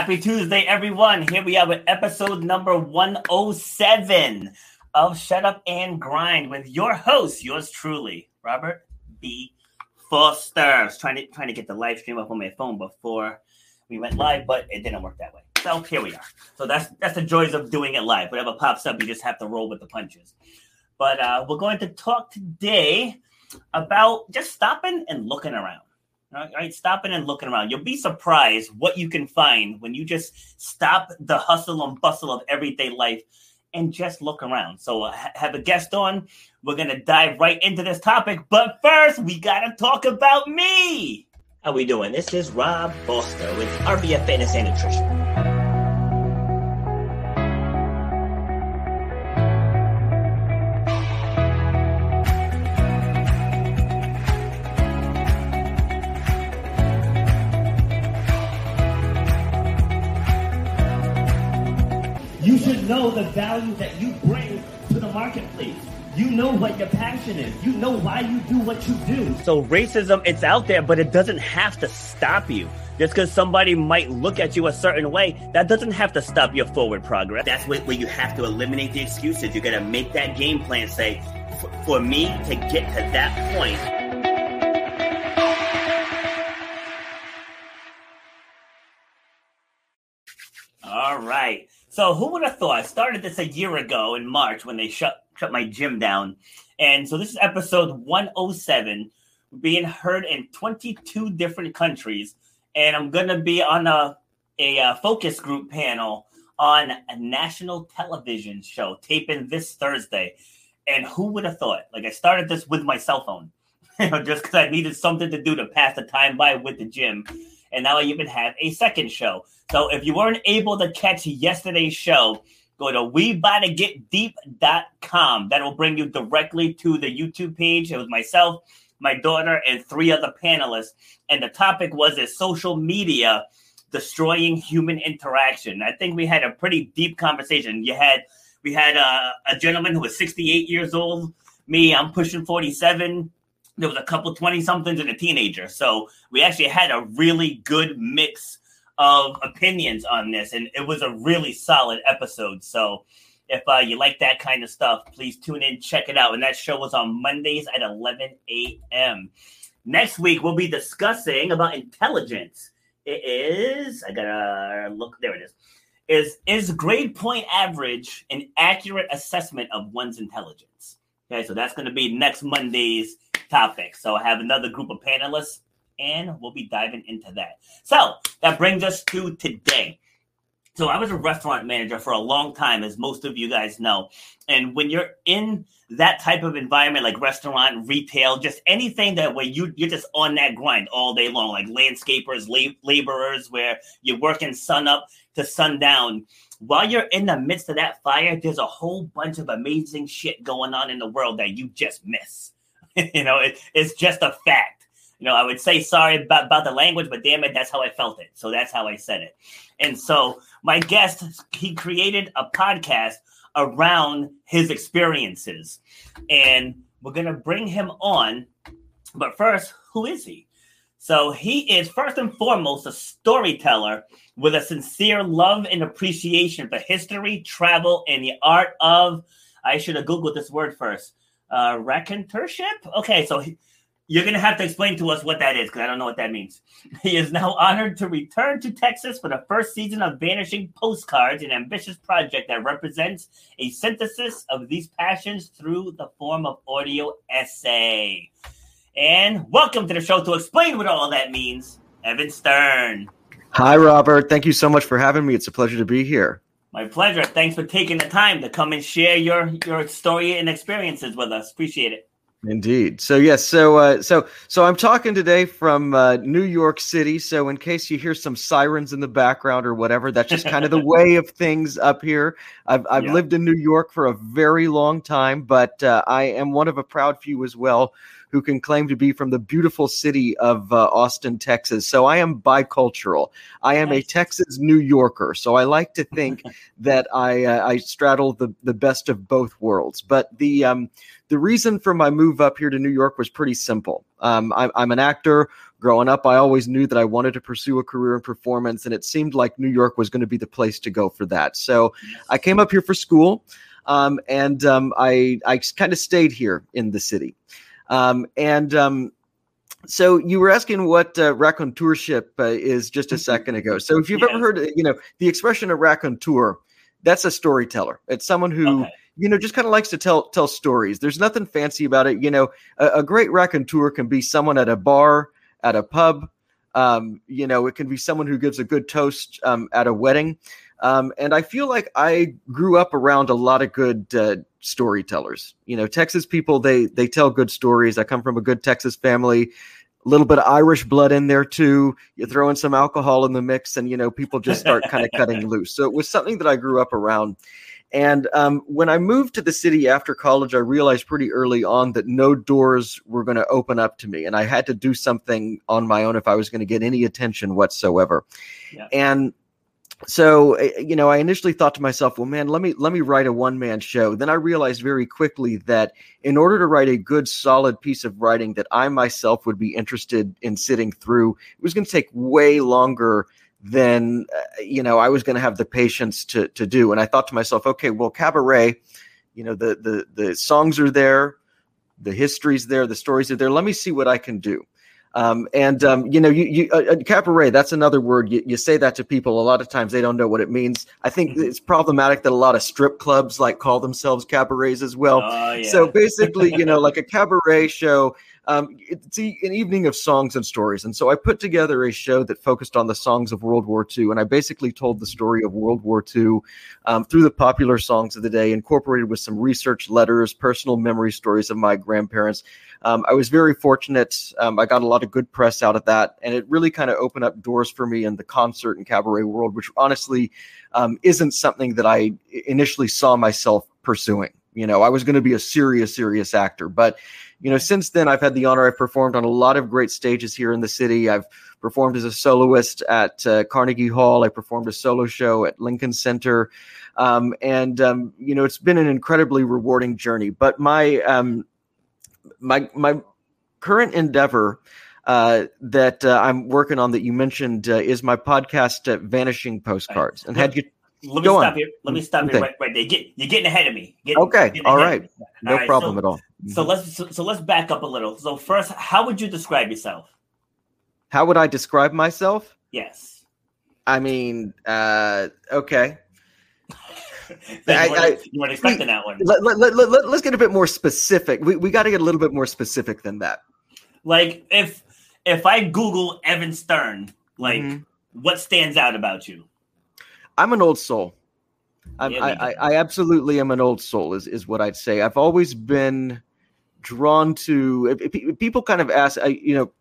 Happy Tuesday, everyone. Here we are with episode number 107 of Shut Up and Grind with your host, yours truly, Robert B. Foster. I was trying to trying to get the live stream up on my phone before we went live, but it didn't work that way. So here we are. So that's that's the joys of doing it live. Whatever pops up, you just have to roll with the punches. But uh, we're going to talk today about just stopping and looking around. Right, stopping and looking around. You'll be surprised what you can find when you just stop the hustle and bustle of everyday life and just look around. So, uh, have a guest on. We're going to dive right into this topic. But first, we got to talk about me. How we doing? This is Rob Foster with RBF Fitness and Nutrition. Know the value that you bring to the marketplace. You know what your passion is. You know why you do what you do. So racism, it's out there, but it doesn't have to stop you. Just because somebody might look at you a certain way, that doesn't have to stop your forward progress. That's where, where you have to eliminate the excuses. You got to make that game plan. Say, for me to get to that point, All right. So who would have thought? I started this a year ago in March when they shut shut my gym down, and so this is episode 107, being heard in 22 different countries, and I'm gonna be on a a, uh, focus group panel on a national television show taping this Thursday. And who would have thought? Like I started this with my cell phone, you know, just because I needed something to do to pass the time by with the gym and now I even have a second show. So if you weren't able to catch yesterday's show, go to WeBottaGetDeep.com. That will bring you directly to the YouTube page. It was myself, my daughter, and three other panelists. And the topic was is social media destroying human interaction. I think we had a pretty deep conversation. You had we had a, a gentleman who was 68 years old. Me, I'm pushing 47 there was a couple 20 somethings and a teenager. So we actually had a really good mix of opinions on this, and it was a really solid episode. So if uh, you like that kind of stuff, please tune in, check it out. And that show was on Mondays at 11 a.m. Next week, we'll be discussing about intelligence. It is, I gotta look, there it is. Is is grade point average an accurate assessment of one's intelligence? Okay, so that's going to be next Monday's topic. So I have another group of panelists, and we'll be diving into that. So that brings us to today. So I was a restaurant manager for a long time, as most of you guys know. And when you're in that type of environment, like restaurant, retail, just anything that where you you're just on that grind all day long, like landscapers, lab- laborers, where you're working sun up to sundown while you're in the midst of that fire, there's a whole bunch of amazing shit going on in the world that you just miss. you know, it, it's just a fact. You know, I would say sorry about, about the language, but damn it, that's how I felt it. So that's how I said it. And so my guest, he created a podcast around his experiences. And we're going to bring him on. But first, who is he? So he is first and foremost a storyteller with a sincere love and appreciation for history, travel, and the art of. I should have googled this word first. Uh, raconteurship. Okay, so he, you're gonna have to explain to us what that is because I don't know what that means. He is now honored to return to Texas for the first season of Vanishing Postcards, an ambitious project that represents a synthesis of these passions through the form of audio essay. And welcome to the show to explain what all that means, Evan Stern. Hi, Robert. Thank you so much for having me. It's a pleasure to be here. My pleasure. Thanks for taking the time to come and share your your story and experiences with us. Appreciate it. Indeed. So yes. So uh, so so I'm talking today from uh, New York City. So in case you hear some sirens in the background or whatever, that's just kind of the way of things up here. I've I've yeah. lived in New York for a very long time, but uh, I am one of a proud few as well who can claim to be from the beautiful city of uh, Austin, Texas. So I am bicultural. I am a Texas New Yorker. So I like to think that I uh, I straddle the the best of both worlds. But the um, the reason for my move up here to New York was pretty simple. Um, I, I'm an actor growing up, I always knew that I wanted to pursue a career in performance, and it seemed like New York was going to be the place to go for that. So I came up here for school, um, and um, I I kind of stayed here in the city, um, and. Um, so you were asking what uh, raconteurship uh, is just a mm-hmm. second ago. So if you've yes. ever heard, you know, the expression a raconteur, that's a storyteller. It's someone who okay you know, just kind of likes to tell tell stories. There's nothing fancy about it. You know, a, a, great raconteur can be someone at a bar at a pub. Um, you know, it can be someone who gives a good toast um, at a wedding. Um, and I feel like I grew up around a lot of good uh, storytellers. You know, Texas people they they tell good stories. I come from a good Texas family. A little bit of Irish blood in there too. You throw in some alcohol in the mix, and you know people just start kind of cutting loose. So it was something that I grew up around. And um, when I moved to the city after college, I realized pretty early on that no doors were going to open up to me, and I had to do something on my own if I was going to get any attention whatsoever. Yeah. And so eh, you know i initially thought to myself well man let me let me write a one man show then i realized very quickly that in order to write a good solid piece of writing that i myself would be interested in sitting through it was going to take way longer than uh, you know I was going to have the patience to to do. And I thought to myself, okay, well, cabaret, you know, the the the songs are there, the history's there, the stories are there. Let me see what I can do. Um, and um, you know, you, you uh, uh cabaret. That's another word. You, you say that to people a lot of times. They don't know what it means. I think mm-hmm. it's problematic that a lot of strip clubs like call themselves cabarets as well. Oh, yeah. So basically, you know, like a cabaret show um, it's an evening of songs and stories. And so I put together a show that focused on the songs of World War II. And I basically told the story of World War II um, through the popular songs of the day, incorporated with some research letters, personal memory stories of my grandparents. Um, I was very fortunate. Um, I got a lot of good press out of that. And it really kind of opened up doors for me in the concert and cabaret world, which honestly um, isn't something that I initially saw myself pursuing. You know, I was going to be a serious, serious actor, but you know, since then, I've had the honor. I've performed on a lot of great stages here in the city. I've performed as a soloist at uh, Carnegie Hall. I performed a solo show at Lincoln Center, um, and um, you know, it's been an incredibly rewarding journey. But my um, my my current endeavor uh, that uh, I'm working on that you mentioned uh, is my podcast, uh, Vanishing Postcards. And had you let me Go stop on. here. Let me stop okay. here right, right there. Get, you're getting ahead of me. Getting, okay. All right. No all right. problem so, at all. So let's so, so, let's back up a little. So first, how would you describe yourself? How would I describe myself? Yes. I mean, uh, okay. I, I, you weren't expecting we, that one. Let, let, let, let, let's get a bit more specific. We, we got to get a little bit more specific than that. Like if if I Google Evan Stern, like mm-hmm. what stands out about you? I'm an old soul. Yeah, I, I, I absolutely am an old soul. Is is what I'd say. I've always been drawn to. People kind of ask, I, you know,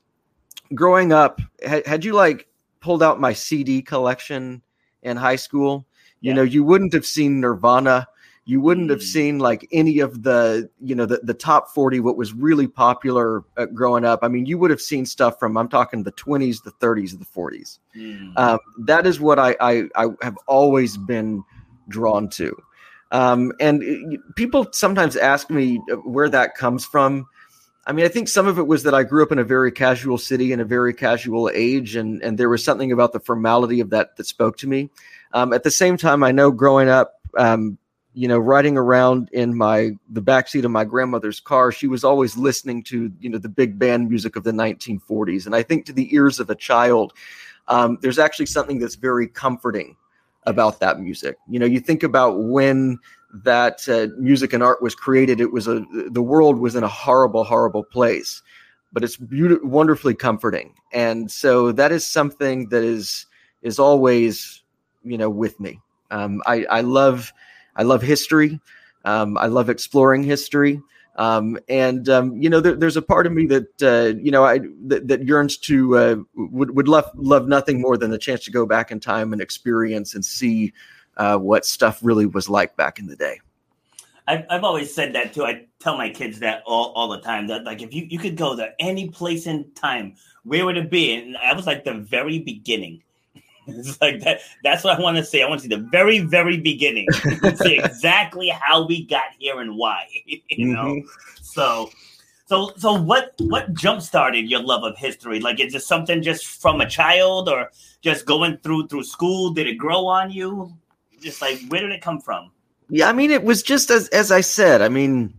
growing up, had, had you like pulled out my CD collection in high school, you yeah. know, you wouldn't have seen Nirvana. You wouldn't have mm. seen like any of the, you know, the, the top 40, what was really popular uh, growing up. I mean, you would have seen stuff from, I'm talking the 20s, the 30s, the 40s. Mm. Um, that is what I, I, I have always been drawn to. Um, and it, people sometimes ask me uh, where that comes from. I mean, I think some of it was that I grew up in a very casual city in a very casual age, and and there was something about the formality of that that spoke to me. Um, at the same time, I know growing up, um, you know, riding around in my the backseat of my grandmother's car, she was always listening to you know the big band music of the 1940s, and I think to the ears of a child, um, there's actually something that's very comforting about that music. You know, you think about when that uh, music and art was created, it was a the world was in a horrible, horrible place, but it's beautiful, wonderfully comforting, and so that is something that is is always you know with me. Um, I I love I love history. Um, I love exploring history. Um, and um, you know, there, there's a part of me that uh, you know I that, that yearns to uh, would would love love nothing more than the chance to go back in time and experience and see uh, what stuff really was like back in the day. I've, I've always said that too. I tell my kids that all, all the time that like if you, you could go to any place in time, where would it be? And I was like the very beginning. It's like that. That's what I want to say. I want to see the very, very beginning. see exactly how we got here and why. You know. Mm-hmm. So, so, so what? What jump started your love of history? Like, is it something just from a child, or just going through through school? Did it grow on you? Just like where did it come from? Yeah, I mean, it was just as as I said. I mean,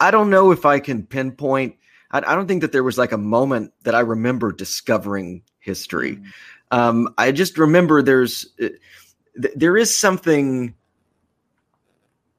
I don't know if I can pinpoint. I, I don't think that there was like a moment that I remember discovering history. Mm-hmm. Um, I just remember there's uh, there is something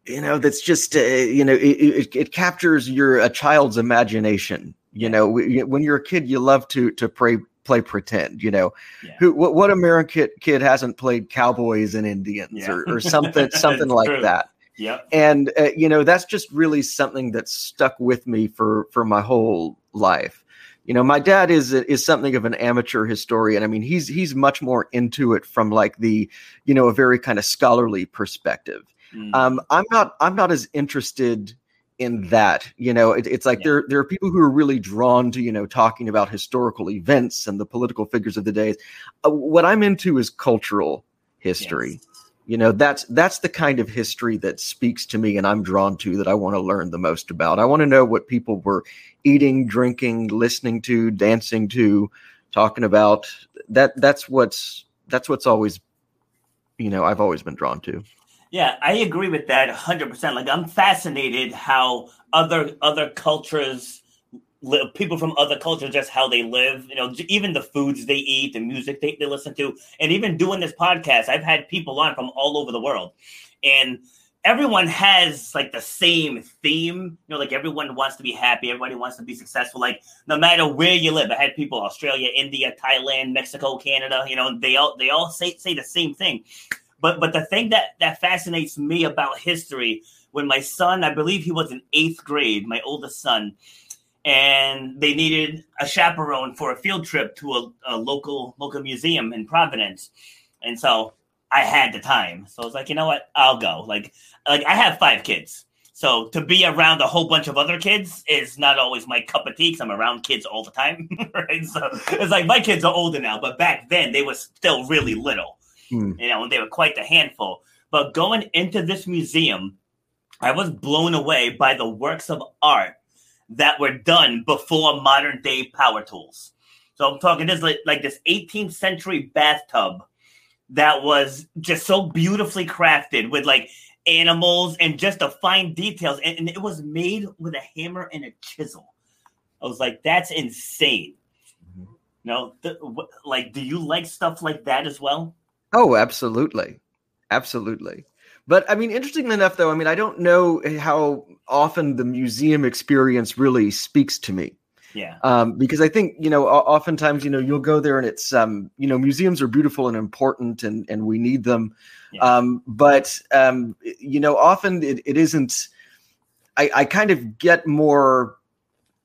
you know that's just uh, you know it, it, it, captures your a child's imagination you know when you're a kid you love to to play play pretend you know yeah. who what, what american kid hasn't played cowboys and indians yeah. or, or something something like true. that yeah and uh, you know that's just really something that stuck with me for for my whole life you know my dad is is something of an amateur historian. I mean he's he's much more into it from like the you know a very kind of scholarly perspective. Mm. um i'm not i'm not as interested in that you know it, it's like yeah. there there are people who are really drawn to you know talking about historical events and the political figures of the days. Uh, what i'm into is cultural history. Yes you know that's that's the kind of history that speaks to me and i'm drawn to that i want to learn the most about. I want to know what people were eating drinking listening to dancing to talking about. That that's what's that's what's always you know i've always been drawn to. Yeah i agree with that 100% like i'm fascinated how other other cultures live, people from other cultures, just how they live, you know, even the foods they eat, the music they, they listen to, and even doing this podcast, I've had people on from all over the world. And everyone has like the same theme. You know, like everyone wants to be happy, everybody wants to be successful. Like no matter where you live, I had people Australia, India, Thailand, Mexico, Canada. You know, they all they all say say the same thing. But but the thing that that fascinates me about history, when my son, I believe he was in eighth grade, my oldest son, and they needed a chaperone for a field trip to a, a, local local museum in Providence, and so I had the time. So I was like, you know what, I'll go. Like, like I have five kids, so to be around a whole bunch of other kids is not always my cup of tea. Cause I'm around kids all the time, right? So it's like my kids are older now, but back then they were still really little, hmm. you know, and they were quite the handful. But going into this museum, I was blown away by the works of art that were done before modern day power tools. So I'm talking this like, like this 18th century bathtub that was just so beautifully crafted with like animals and just the fine details. And, and, it was made with a hammer and a chisel. I was like, that's insane. Mm-hmm. No, th- like, do you like stuff like that as well? Oh, absolutely. Absolutely. But I mean, interestingly enough, though, I mean, I don't know how often the museum experience really speaks to me. Yeah. Um, because I think you know, oftentimes you know, you'll go there and it's um, you know, museums are beautiful and important, and and we need them. Yeah. Um, but um, you know, often it, it isn't. I, I kind of get more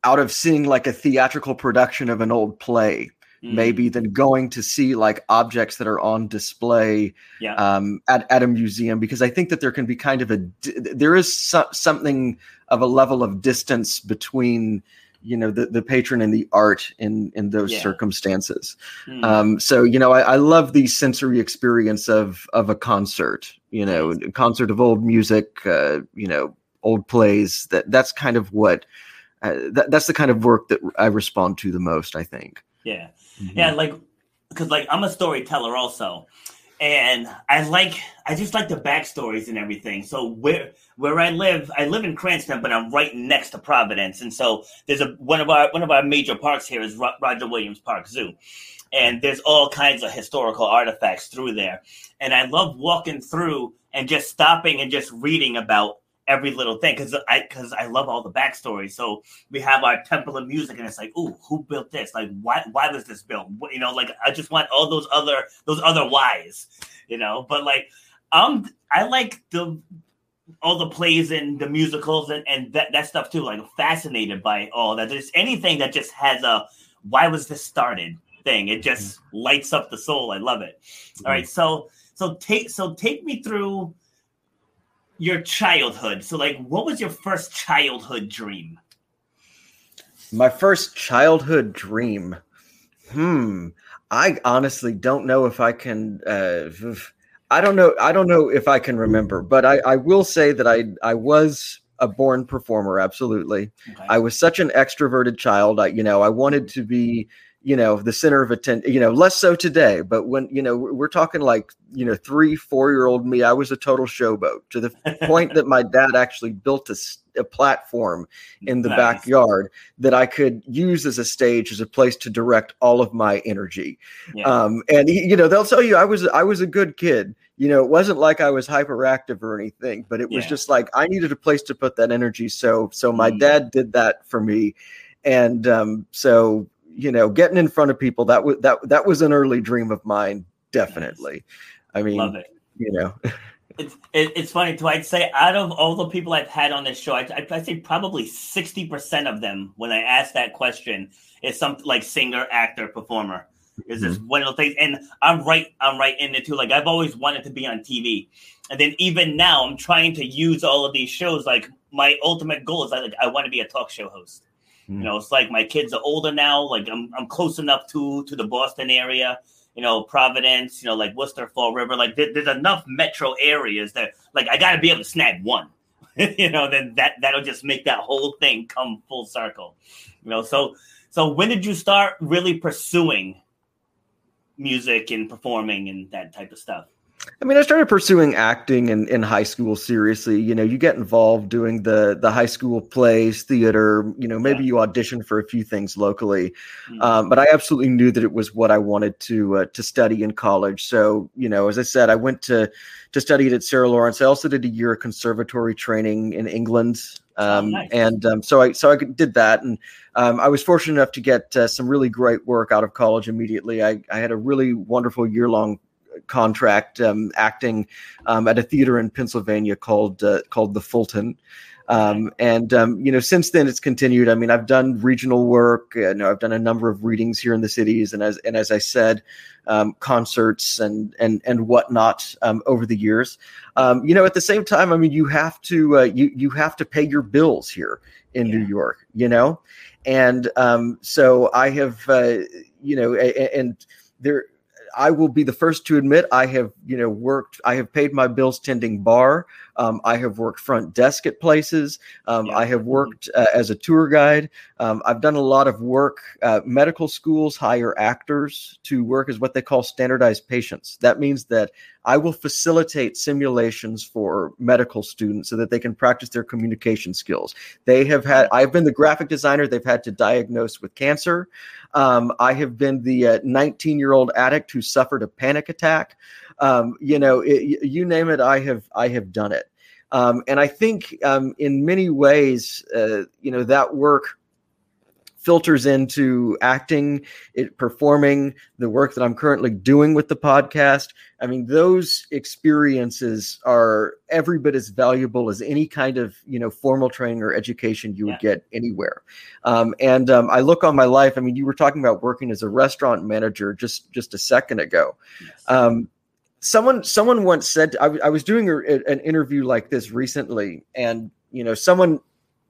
out of seeing like a theatrical production of an old play mm. maybe than going to see like objects that are on display yeah. um, at, at a museum because I think that there can be kind of a there is so, something of a level of distance between you know the, the patron and the art in in those yeah. circumstances mm. um so you know I, I, love the sensory experience of of a concert you know nice. concert of old music uh you know old plays that that's kind of what uh, that, that's the kind of work that i respond to the most i think yeah. Mm-hmm. Yeah, like because like I'm a storyteller also, and I like I just like the backstories and everything. So where where I live, I live in Cranston, but I'm right next to Providence, and so there's a one of our one of our major parks here is Roger Williams Park Zoo, and there's all kinds of historical artifacts through there, and I love walking through and just stopping and just reading about every little thing because I because I love all the backstory. So we have our temple of music, and it's like, ooh, who built this? Like, why why was this built? What, you know, like I just want all those other those other whys, you know. But like, um, I like the all the plays and the musicals and, and that, that stuff too. Like fascinated by all that. There's anything that just has a why was this started thing. It just mm-hmm. lights up the soul. I love it. Mm-hmm. All right, so so take so take me through your childhood. So, like, what was your first childhood dream? My first childhood dream. Hmm. I honestly don't know if I can. Uh, I don't know. I don't know if I can remember, but I, I will say that I I was a born performer. Absolutely, okay. I was such an extroverted child. I you know I wanted to be you know the center of attention you know less so today but when you know we're talking like you know three four year old me i was a total showboat to the point that my dad actually built a, a platform in the nice. backyard that i could use as a stage as a place to direct all of my energy yeah. um, and he, you know they'll tell you i was i was a good kid you know it wasn't like i was hyperactive or anything but it was yeah. just like i needed a place to put that energy so so my mm. dad did that for me and um, so you know, getting in front of people that was that that was an early dream of mine. Definitely. I mean, Love it. you know. It's it, it's funny too. I'd say out of all the people I've had on this show, I I'd say probably sixty percent of them, when I ask that question, is some like singer, actor, performer. Is this mm-hmm. one of the things? And I'm right. I'm right in it too. Like I've always wanted to be on TV, and then even now, I'm trying to use all of these shows. Like my ultimate goal is like I want to be a talk show host. Mm. You know, it's like my kids are older now. Like I'm, I'm close enough to to the Boston area. You know, Providence. You know, like Worcester, Fall River. Like there, there's enough metro areas that like I got to be able to snag one. you know, then that that'll just make that whole thing come full circle. You know, so so when did you start really pursuing music and performing and that type of stuff? I mean, I started pursuing acting in, in high school seriously. You know, you get involved doing the the high school plays, theater. You know, maybe yeah. you audition for a few things locally, mm-hmm. um, but I absolutely knew that it was what I wanted to uh, to study in college. So, you know, as I said, I went to to study it at Sarah Lawrence. I also did a year of conservatory training in England, oh, um, oh, nice. and um, so I so I did that, and um, I was fortunate enough to get uh, some really great work out of college immediately. I, I had a really wonderful year long contract um, acting um, at a theater in Pennsylvania called uh, called the Fulton. Um, and um, you know, since then it's continued. I mean, I've done regional work. You know, I've done a number of readings here in the cities, and as and as I said, um, concerts and and and whatnot um, over the years. Um, you know, at the same time, I mean, you have to uh, you you have to pay your bills here in yeah. New York. You know, and um, so I have uh, you know, and there I will be the first to admit I have, you know, worked. I have paid my bills tending bar. Um, I have worked front desk at places. Um, yeah. I have worked uh, as a tour guide. Um, I've done a lot of work. Uh, medical schools hire actors to work as what they call standardized patients. That means that I will facilitate simulations for medical students so that they can practice their communication skills. They have had. I've been the graphic designer. They've had to diagnose with cancer. Um, I have been the 19 uh, year old addict who suffered a panic attack. Um, you know, it, you name it, I have I have done it. Um, and I think um, in many ways, uh, you know, that work filters into acting, it performing, the work that I'm currently doing with the podcast. I mean, those experiences are every bit as valuable as any kind of you know formal training or education you would yeah. get anywhere. Um, and um, I look on my life. I mean, you were talking about working as a restaurant manager just just a second ago. Yes. Um, someone someone once said I, I was doing a, an interview like this recently, and you know someone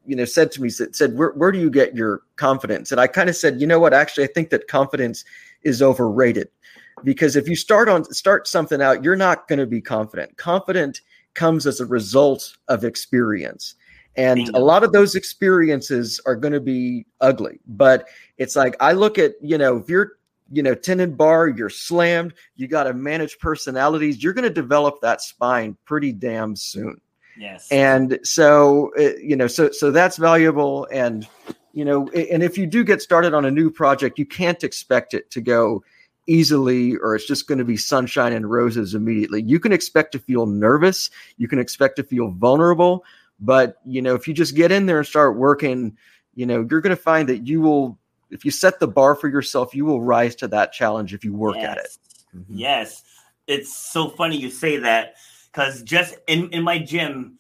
you know said to me said, said where, where do you get your confidence? And i kind of said you know what? Actually i think that confidence is overrated because if you start on start something out you're not going to be confident. Confident comes as a result of experience and a lot of those experiences are going to be ugly but it's like i look at you know if you're you know tendon bar you're slammed you got to manage personalities you're going to develop that spine pretty damn soon Yes. And so, uh, you know, so so that's valuable. And you know, and if you do get started on a new project, you can't expect it to go easily or it's just going to be sunshine and roses immediately. You can expect to feel nervous. You can expect to feel vulnerable. But you know, if you just get in there and start working, you know, you're going to find that you will. If you set the bar for yourself, you will rise to that challenge if you work yes. at it. Mm-hmm. Yes, it's so funny you say that because just in, in my gym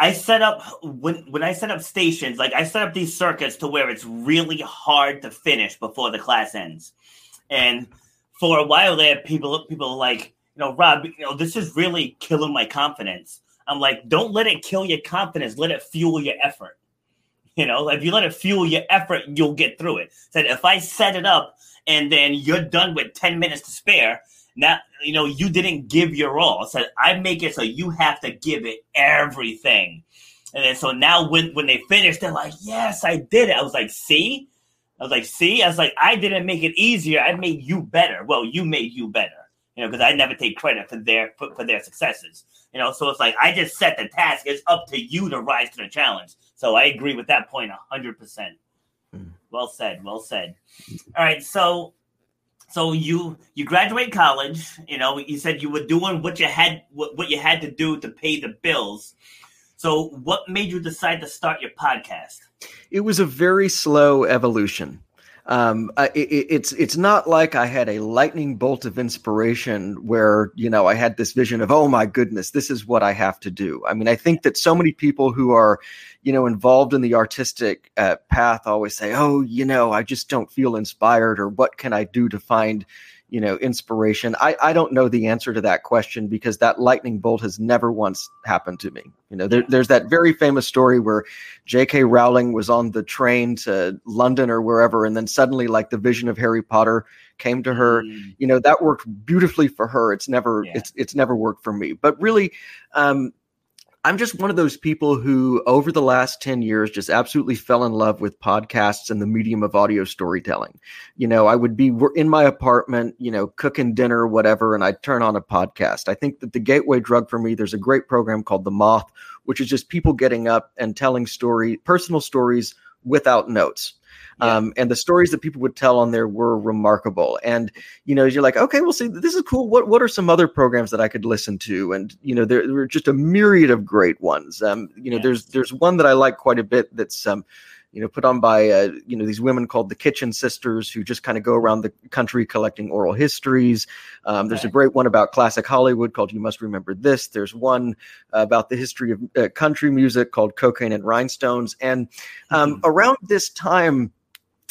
i set up when when i set up stations like i set up these circuits to where it's really hard to finish before the class ends and for a while there people people like you know rob you know this is really killing my confidence I'm like, don't let it kill your confidence. Let it fuel your effort. You know, if you let it fuel your effort, you'll get through it. Said if I set it up and then you're done with 10 minutes to spare, now you know you didn't give your all. Said I make it so you have to give it everything. And then so now when when they finish, they're like, Yes, I did it. I was like, see? I was like, see, I was like, I didn't make it easier. I made you better. Well, you made you better, you know, because I never take credit for their for, for their successes. You know, so it's like I just set the task. It's up to you to rise to the challenge. So I agree with that point hundred percent. Hmm. Well said. Well said. All right. So, so you you graduate college. You know, you said you were doing what you had what, what you had to do to pay the bills. So, what made you decide to start your podcast? It was a very slow evolution um, it, it's it's not like I had a lightning bolt of inspiration where you know I had this vision of oh my goodness this is what I have to do. I mean I think that so many people who are you know involved in the artistic uh, path always say oh you know I just don't feel inspired or what can I do to find you know inspiration. I i don't know the answer to that question because that lightning bolt has never once happened to me. You know there, there's that very famous story where jk rowling was on the train to london or wherever and then suddenly like the vision of harry potter came to her. Mm. you know that worked beautifully for her. It's never yeah. it's it's never worked for me. But really um I'm just one of those people who, over the last 10 years, just absolutely fell in love with podcasts and the medium of audio storytelling. You know, I would be in my apartment, you know, cooking dinner, whatever, and I'd turn on a podcast. I think that the gateway drug for me, there's a great program called The Moth, which is just people getting up and telling story, personal stories without notes. Yeah. Um, and the stories that people would tell on there were remarkable. And you know, you're like, okay, well, see, this is cool. What what are some other programs that I could listen to? And you know, there, there were just a myriad of great ones. Um, you know, yes. there's there's one that I like quite a bit. That's um, you know, put on by uh, you know these women called the Kitchen Sisters, who just kind of go around the country collecting oral histories. Um, there's a great one about classic Hollywood called "You Must Remember This." There's one uh, about the history of uh, country music called "Cocaine and Rhinestones." And um, mm-hmm. around this time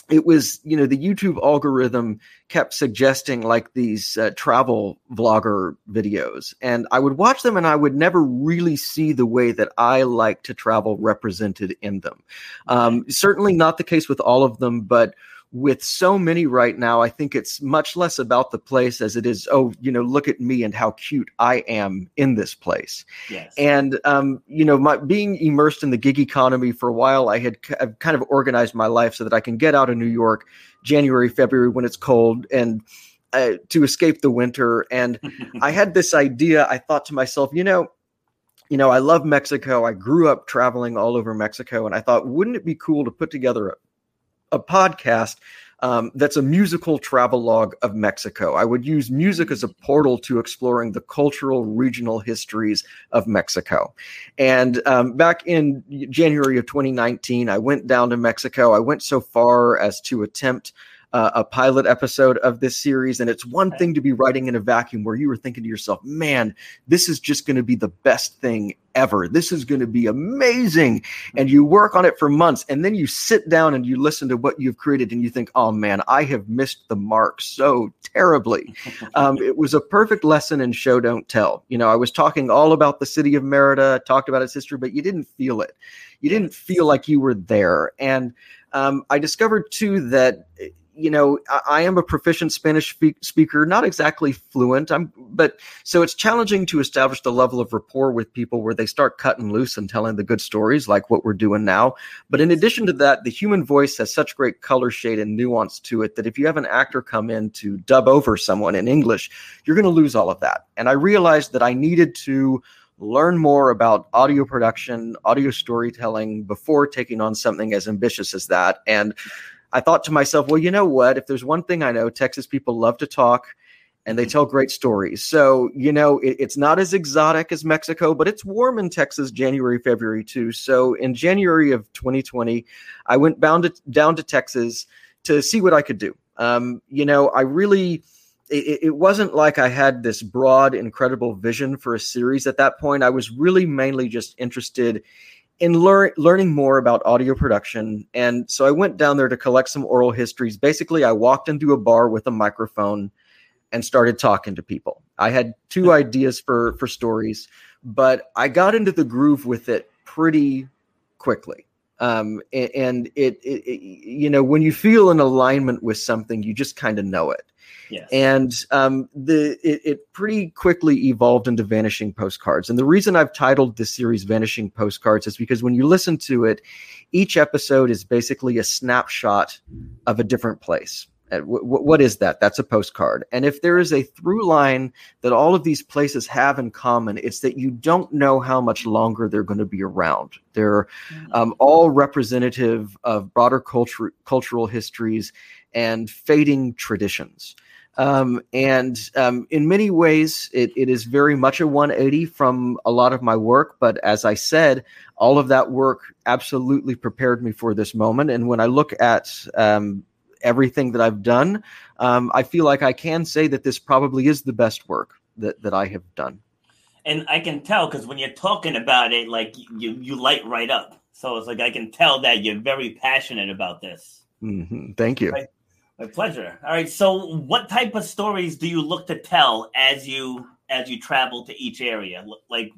it was you know the youtube algorithm kept suggesting like these uh, travel vlogger videos. And i would watch them and i would never really see the way that i like to travel represented in them. Um, certainly not the case with all of them but with so many right now, I think it's much less about the place as it is, oh, you know, look at me and how cute I am in this place. Yes. And, um, you know, my being immersed in the gig economy for a while, I had I've kind of organized my life so that I can get out of New York January, February when it's cold and uh, to escape the winter. And I had this idea. I thought to myself, you know, you know, I love Mexico. I grew up traveling all over Mexico, and I thought, wouldn't it be cool to put together a a podcast um, that's a musical travelogue of Mexico. I would use music as a portal to exploring the cultural regional histories of Mexico. And um, back in January of 2019, I went down to Mexico. I went so far as to attempt uh, a pilot episode of this series. And it's one thing to be writing in a vacuum where you were thinking to yourself, man, this is just going to be the best thing ever. This is going to be amazing. And you work on it for months and then you sit down and you listen to what you've created and you think, oh man, I have missed the mark so terribly. Um, it was a perfect lesson in show don't tell. You know, I was talking all about the city of Merida, talked about its history, but you didn't feel it. You didn't feel like you were there. And um, I discovered too that you know, I, I, am a proficient Spanish speaker, not exactly fluent. I'm, but so it's challenging to establish the level of rapport with people where they start cutting loose and telling the good stories, like what we're doing now. But in addition to that, the human voice has such great color shade and nuance to it that if you have an actor come in to dub over someone in English, you're going to lose all of that. And I realized that I needed to learn more about audio production, audio storytelling before taking on something as ambitious as that. And I thought to myself, well, you know what? If there's one thing I know, Texas people love to talk and they mm-hmm. tell great stories. So, you know, it, it's not as exotic as Mexico, but it's warm in Texas January, February too. So, in January of 2020, I went bound to, down to Texas to see what I could do. Um, you know, I really. It, it wasn't like I had this broad, incredible vision for a series at that point. I was really mainly just interested in lear- learning more about audio production. And so I went down there to collect some oral histories. Basically, I walked into a bar with a microphone and started talking to people. I had two hmm. ideas for for stories. but I got into the groove with it pretty quickly. Um, and it, it, it, you know, when you feel in alignment with something, you just kind of know it. Yes. And um, the it, it, pretty quickly evolved into Vanishing Postcards. And the reason I've titled this series Vanishing Postcards is because when you listen to it, each episode is basically a snapshot of a different place. Uh, what is that? That's a postcard. And if there is a through line that all of these places have in common, it's that you don't know how much longer they're going to be around. They're mm. um, all representative of broader culture, cultural histories and fading traditions. Um, and um, in many ways, it, it is very much a 180 from a lot of my work. But as I said, all of that work absolutely prepared me for this moment. And when I look at um, everything that I've done, um, I feel like I can say that this probably is the best work that, that I have done. And I can tell because when you're talking about it, like you, you light right up. So it's like I can tell that you're very passionate about this. Mm-hmm. Thank you. My pleasure. All right. So, what type of stories do you look to tell as you as you travel to each area? Like,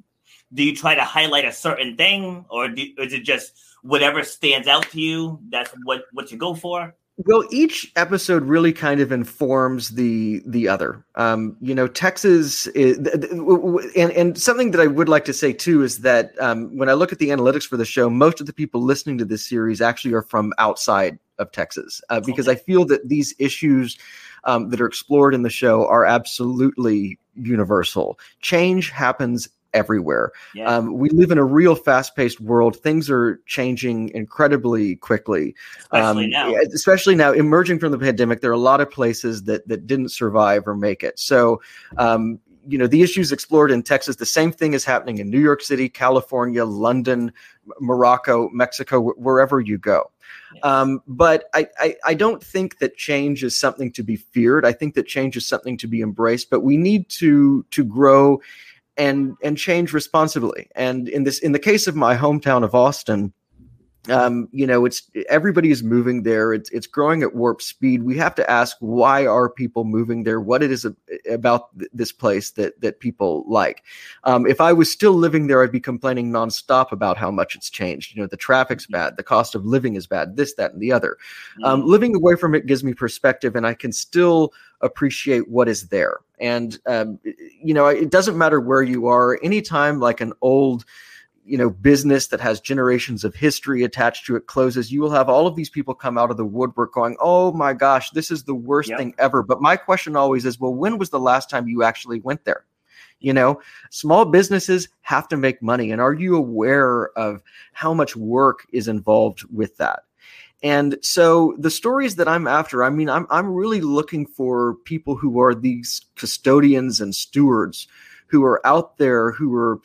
do you try to highlight a certain thing, or do, is it just whatever stands out to you? That's what what you go for. Well, each episode really kind of informs the the other. Um, you know, Texas, is, and and something that I would like to say too is that um, when I look at the analytics for the show, most of the people listening to this series actually are from outside of Texas uh, because. I feel that these issues um, that are explored in the show are absolutely universal. Change happens everywhere. Yeah. Um, we live in a real fast-paced world. Things are changing incredibly quickly. Especially um, now. Especially now, emerging from the pandemic, there are a lot of places that that didn't survive or make it. So. Um, you know the issues explored in Texas. The same thing is happening in New York City, California, London, Morocco, Mexico, wherever you go. Um, but I, I, I, don't think that change is something to be feared. I think that change is something to be embraced. But we need to to grow and and change responsibly. And in this in the case of my hometown of Austin, um, you know, it's everybody is moving there. It's it's growing at warp speed. We have to ask why are people moving there? What it is about th- this place that that people like. Um, if I was still living there, I'd be complaining nonstop about how much it's changed. You know, the traffic's mm-hmm. bad, the cost of living is bad, this, that, and the other. Um, mm-hmm. living away from it gives me perspective, and I can still appreciate what is there. And um, you know, it doesn't matter where you are. Anytime like an old you know business that has generations of history attached to it closes you will have all of these people come out of the woodwork going oh my gosh this is the worst yep. thing ever. But my question always is well when was the last time you actually went there? You know small businesses have to make money and are you aware of how much work is involved with that? And so the stories that I'm after, I mean, I'm I'm really looking for people who are these custodians and stewards who are out there who are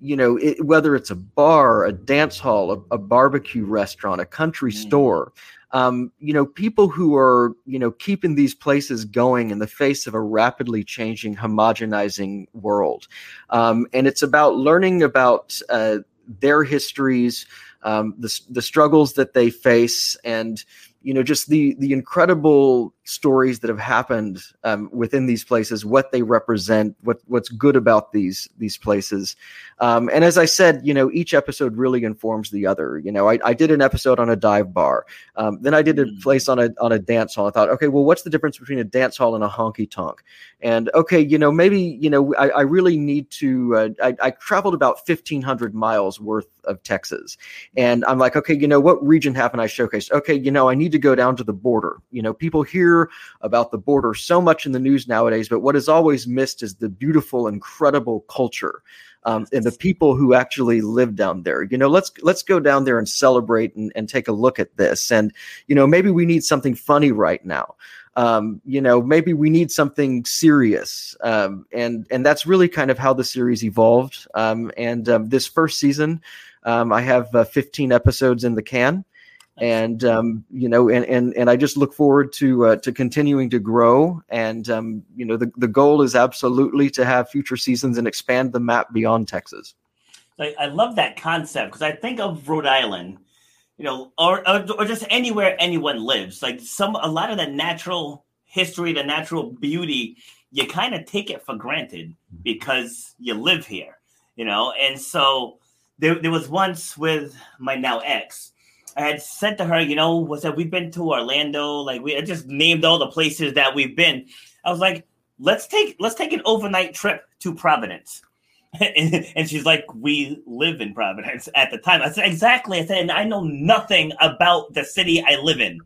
you know, it, whether it's a bar, a dance hall, a, a barbecue restaurant, a country mm. store, um, you know, people who are, you know, keeping these places going in the face of a rapidly changing, homogenizing world. Um, and it's about learning about uh, their histories, um, the, the struggles that they face, and, you know, just the the incredible stories that have happened um, within these places, what they represent, what what's good about these these places. Um, and as I said, you know, each episode really informs the other. You know, I, I did an episode on a dive bar, um, then I did a mm. place on a on a dance hall. I thought, okay, well, what's the difference between a dance hall and a honky tonk? And okay, you know, maybe you know, I, I really need to. Uh, I, I traveled about fifteen hundred miles worth of Texas, and I'm like, okay, you know, what region haven't I showcased? Okay, you know, I need to go down to the border. You know, people here hear about the border so much in the news nowadays, but what is always missed is the beautiful, incredible culture. Um, and the people who actually live down there. You know, let's let's go down there and celebrate and, and take a look at this. And you know, maybe we need something funny right now. Um, you know, maybe we need something serious. Um, and and that's really kind of how the series evolved. Um, and um, this first season, um, I have uh, 15 episodes in the can and um, you know, and and and I just look forward to uh, to continuing to grow. And um, you know, the the goal is absolutely to have future seasons and expand the map beyond Texas. I, I love that concept because I think of Rhode Island, you know, or, or or just anywhere anyone lives. Like some a lot of the natural history, the natural beauty, you kind of take it for granted because you live here you know. And so there, there was once with my now ex, I had said to her, you know, was that we've been to Orlando, like we I just named all the places that we've been. I was like, let's take let's take an overnight trip to Providence. and she's like, we live in Providence at the time. I said, exactly. I said, and I know nothing about the city I live in.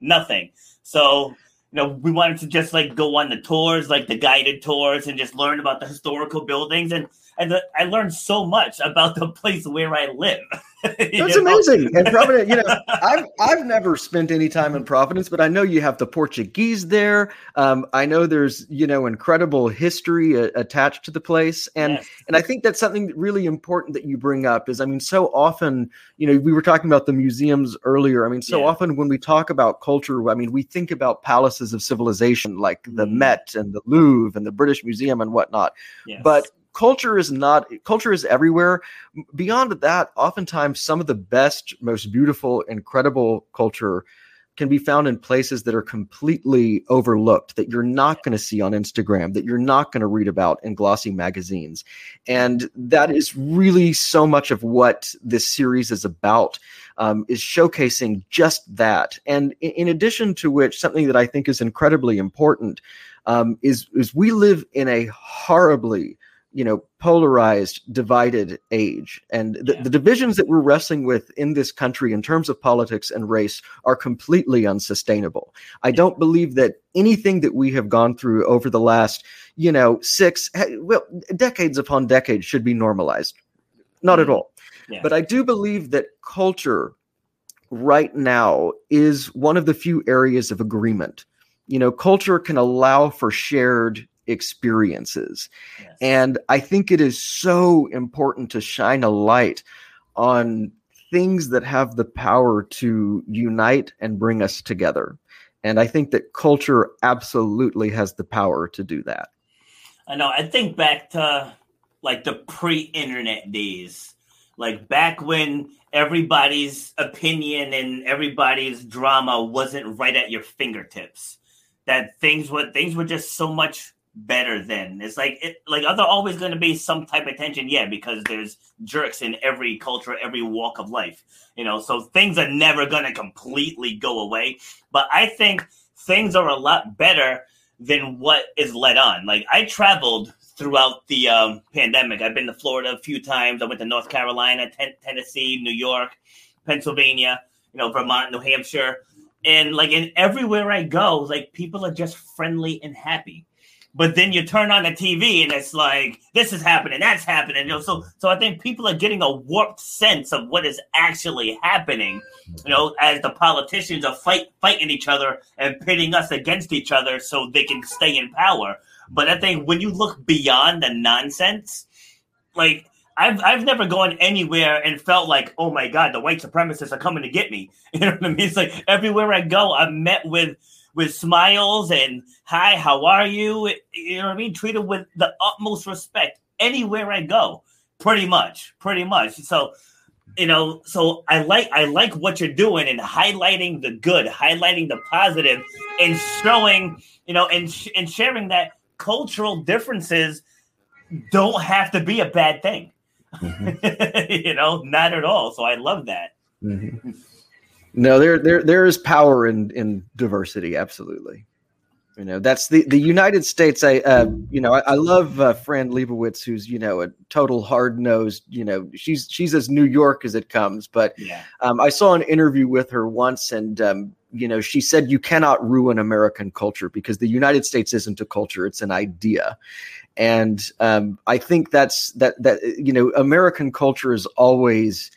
Nothing. So, you know, we wanted to just like go on the tours, like the guided tours, and just learn about the historical buildings. And and the, I learned so much about the place where I live. That's amazing. And Providence, you know, I've I've never spent any time in Providence, but I know you have the Portuguese there. Um, I know there's you know incredible history uh, attached to the place, and yes. and I think that's something really important that you bring up. Is I mean, so often you know we were talking about the museums earlier. I mean, so yeah. often when we talk about culture, I mean, we think about palaces of civilization like the mm. Met and the Louvre and the British Museum and whatnot, yes. but culture is not culture is everywhere. Beyond that oftentimes some of the best most beautiful incredible culture can be found in places that are completely overlooked that you're not going to see on Instagram that you're not going to read about in glossy magazines. And that is really so much of what this series is about um, is showcasing just that. And in, in, addition to which something that i think is incredibly important um, is is we live in a horribly you know polarized divided age and the, yeah. the, divisions that we're wrestling with in this country in terms of politics and race are completely unsustainable i don't believe that anything that we have gone through over the last you know six well decades upon decades should be normalized not at mm-hmm. all yeah. but i do believe that culture right now is one of the few areas of agreement you know culture can allow for shared experiences. Yes. And I think it is so important to shine a light on things that have the power to unite and bring us together. And I think that culture absolutely has the power to do that. I know. I think back to like the pre internet days, like back when everybody's opinion and everybody's drama wasn't right at your fingertips. That things were things were just so much better than. It's like it like are there always going to be some type of tension? Yeah because there's jerks in every culture every walk of life you know? So things are never going to completely go away. But i think things are a lot better than what is led on. Like i traveled throughout the um, pandemic. I've been to florida a few times. I went to north carolina ten- tennessee new york pennsylvania you know vermont new hampshire. And like in everywhere i go like people are just friendly and happy but then you turn on the TV and it's like this is happening, that's happening. You know, so so I think people are getting a warped sense of what is actually happening. You know, as the politicians are fight fighting each other and pitting us against each other so they can stay in power. But I think when you look beyond the nonsense, like I've I've never gone anywhere and felt like, oh my god, the white supremacists are coming to get me. You know what I mean? It's like everywhere I go, I'm met with with smiles and hi, how are you? You know what I mean? Treated with the utmost respect anywhere I go. Pretty much, pretty much. So, you know, so I like I like what you're doing and highlighting the good, highlighting the positive, and showing, you know, and and sharing that cultural differences don't have to be a bad thing. Mm-hmm. you know, not at all. So I love that. Mm-hmm. No, there there there is power in in diversity. Absolutely. You know, that's the the United States. I uh, you know I, I love uh, Fran Lebowitz, who's you know a total hard nosed. You know, she's she's as New York as it comes. But yeah. um, I saw an interview with her once, and um, you know she said you cannot ruin American culture because the United States isn't a culture; it's an idea. And um, I think that's that that you know American culture is always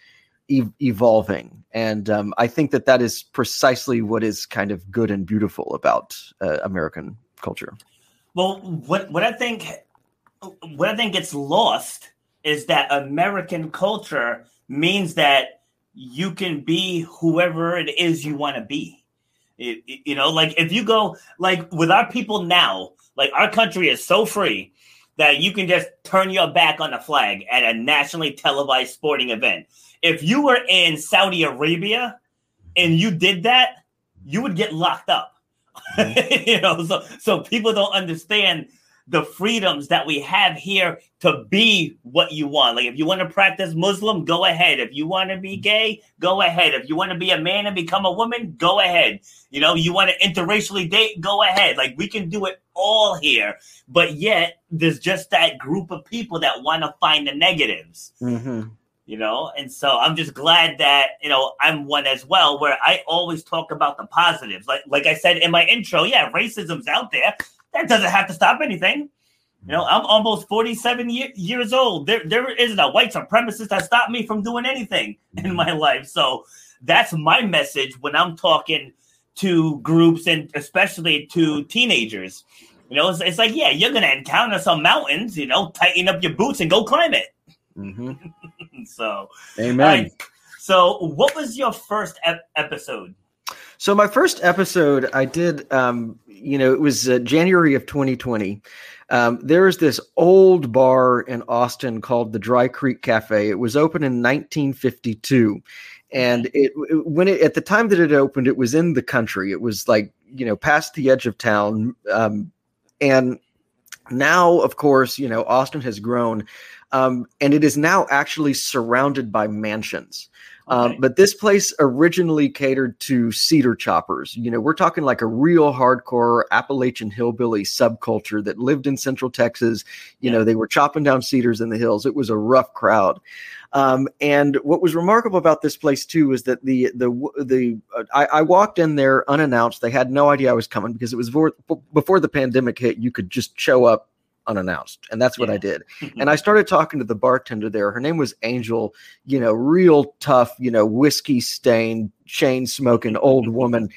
evolving, and um, I think that that is precisely what is kind of good and beautiful about uh, American culture. Well, what what I think what I think gets lost is that American culture means that you can be whoever it is you want to be. It, it, you know, like if you go like with our people now, like our country is so free that you can just turn your back on the flag at a nationally televised sporting event if you were in Saudi Arabia and you did that, you would get locked up. Mm-hmm. you know, so so people don't understand the freedoms that we have here to be what you want. Like if you want to practice Muslim, go ahead. If you want to be gay, go ahead. If you want to be a man and become a woman, go ahead. You know, you want to interracially date, go ahead. Like we can do it all here. But yet there's just that group of people that want to find the negatives. Mm-hmm. You know, and so I'm just glad that you know I'm one as well, where I always talk about the positives. Like like I said in my intro, yeah, racism's out there that doesn't have to stop anything. You know, I'm almost 47 year, years old. There, there isn't a white supremacist that stopped me from doing anything in my life. So that's my message when I'm talking to groups and especially to teenagers. You know, it's, it's like, yeah, you're going to encounter some mountains, you know, tighten up your boots and go climb it. Mm-hmm. so, amen. Right. So, what was your first ep- episode? So, my first episode, I did um, you know, it was uh, January of 2020. Um, there's this old bar in Austin called the Dry Creek Cafe. It was open in 1952, and it, it when it at the time that it opened, it was in the country. It was like you know past the edge of town, um, and now, of course, you know Austin has grown, um, and it is now actually surrounded by mansions. Um, okay. but this place originally catered to cedar choppers. You know, we're talking like a real hardcore Appalachian hillbilly subculture that lived in Central Texas. You yeah. know, they were chopping down cedars in the hills. It was a rough crowd. Um, and what was remarkable about this place too is that the the the uh, I, I, walked in there unannounced. They had no idea I was coming because it was before, before the pandemic hit. You could just show up unannounced. And that's what yeah. I did. and I started talking to the bartender there. Her name was Angel, you know, real tough, you know, whiskey stained, chain smoking old woman.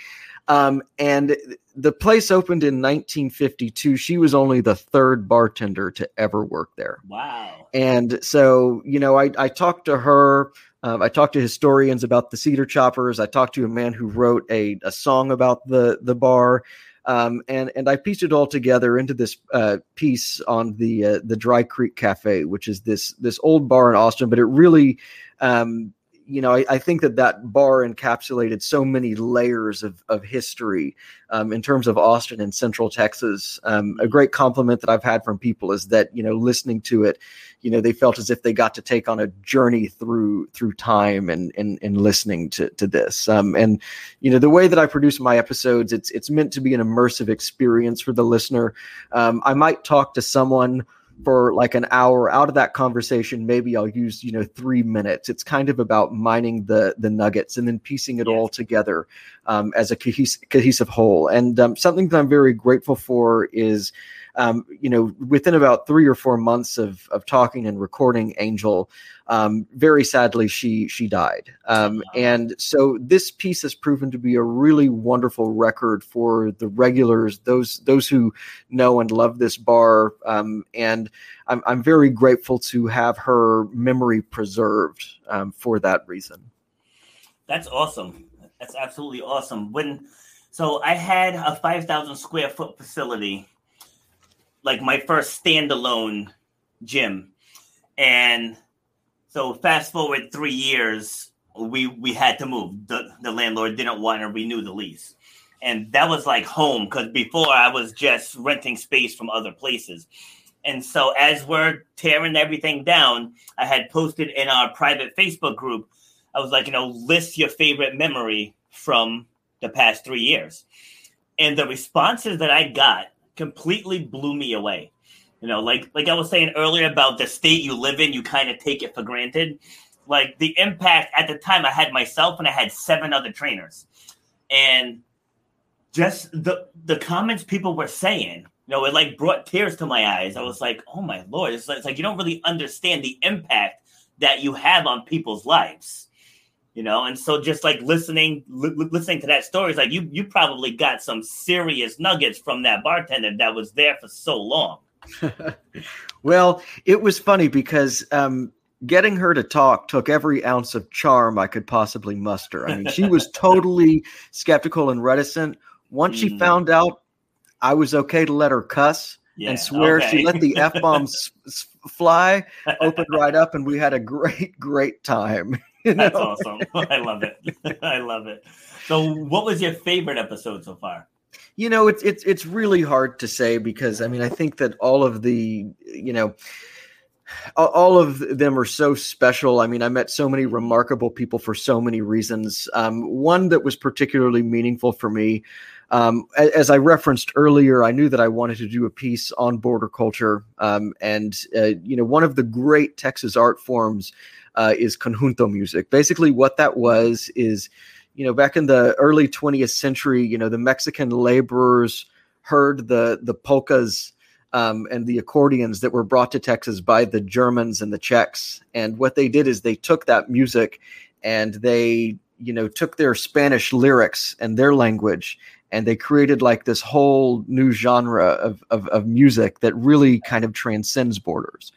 Um, and the place opened in 1952. She was only the third bartender to ever work there. Wow. And so, you know, I, I talked to her. Um, I talked to historians about the Cedar Choppers. I talked to a man who wrote a, a song about the the bar. Um, and and I pieced it all together into this uh, piece on the uh, the Dry Creek Cafe, which is this this old bar in Austin. But it really, um, you know, I, I, think that that bar encapsulated so many layers of, of history um, in terms of Austin and Central Texas. Um, a great compliment that I've had from people is that you know, listening to it, you know, they felt as if they got to take on a journey through through time and and, and listening to to this. Um, and you know, the way that I produce my episodes, it's it's meant to be an immersive experience for the listener. Um, I might talk to someone for like an hour out of that conversation maybe i'll use you know three minutes it's kind of about mining the the nuggets and then piecing it yes. all together um, as a cohesive, cohesive whole and um, something that i'm very grateful for is um, you know, within about three or four months of of talking and recording Angel, um, very sadly she she died. Um, and so this piece has proven to be a really wonderful record for the regulars, those those who know and love this bar. Um, and I'm I'm very grateful to have her memory preserved um, for that reason. That's awesome. That's absolutely awesome. When so I had a 5,000 square foot facility like my first standalone gym. And so fast forward three years, we we had to move. The the landlord didn't want to renew the lease. And that was like home because before I was just renting space from other places. And so as we're tearing everything down, I had posted in our private Facebook group, I was like, you know, list your favorite memory from the past three years. And the responses that I got completely blew me away. You know, like like I was saying earlier about the state you live in, you kind of take it for granted. Like the impact at the time, I had myself and I had seven other trainers, and just the the comments people were saying, you know, it like brought tears to my eyes. I was like, oh my lord, it's like, it's like you don't really understand the impact that you have on people's lives you know? And so just like listening li- listening to that story is like you you probably got some serious nuggets from that bartender that was there for so long. Well it was funny because um getting her to talk took every ounce of charm i could possibly muster. I mean she was totally skeptical and reticent. Once mm. she found out i was okay to let her cuss yeah, and swear okay. she let the f-bombs fly opened right up and we had a great great time You know? That's awesome. I love it. I love it. So, what was your favorite episode so far? You know, it's it's it's really hard to say because I mean, I think that all of the you know all of them are so special. I mean, I met so many remarkable people for so many reasons. Um, one that was particularly meaningful for me, um, as I referenced earlier, I knew that I wanted to do a piece on border culture. Um, and, uh, you know, one of the great Texas art forms uh, is conjunto music. Basically, what that was is, you know, back in the early 20th century, you know, the Mexican laborers heard the the polkas um, and the accordions that were brought to Texas by the Germans and the Czechs. And what they did is they took that music and they, you know, took their Spanish lyrics and their language and they created like this whole new genre of, of, of music that really kind of transcends borders.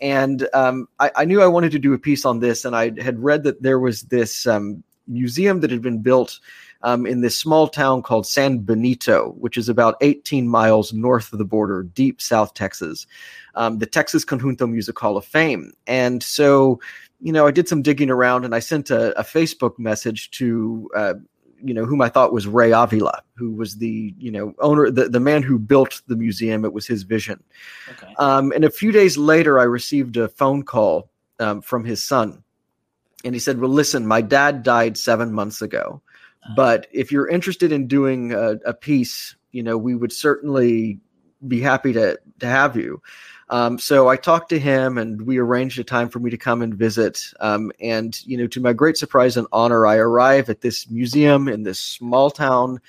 And um, I, I, knew I wanted to do a piece on this, and I had read that there was this um, museum that had been built um, in this small town called San Benito, which is about 18 miles north of the border, deep South Texas, um, the Texas Conjunto Music Hall of Fame. And so, you know, I did some digging around and I sent a, a Facebook message to, uh, you know, whom I thought was Ray Avila, who was the, you know, owner, the, the man who built the museum. It was his vision. Okay. Um, and a few days later, I received a phone call um, from his son. And he said, Well, listen, my dad died seven months ago. But if you're interested in doing a, a piece, you know, we would certainly be happy to to have you. Um, so I talked to him, and we arranged a time for me to come and visit. Um, and you know, to my great surprise and honor, I arrive at this museum in this small town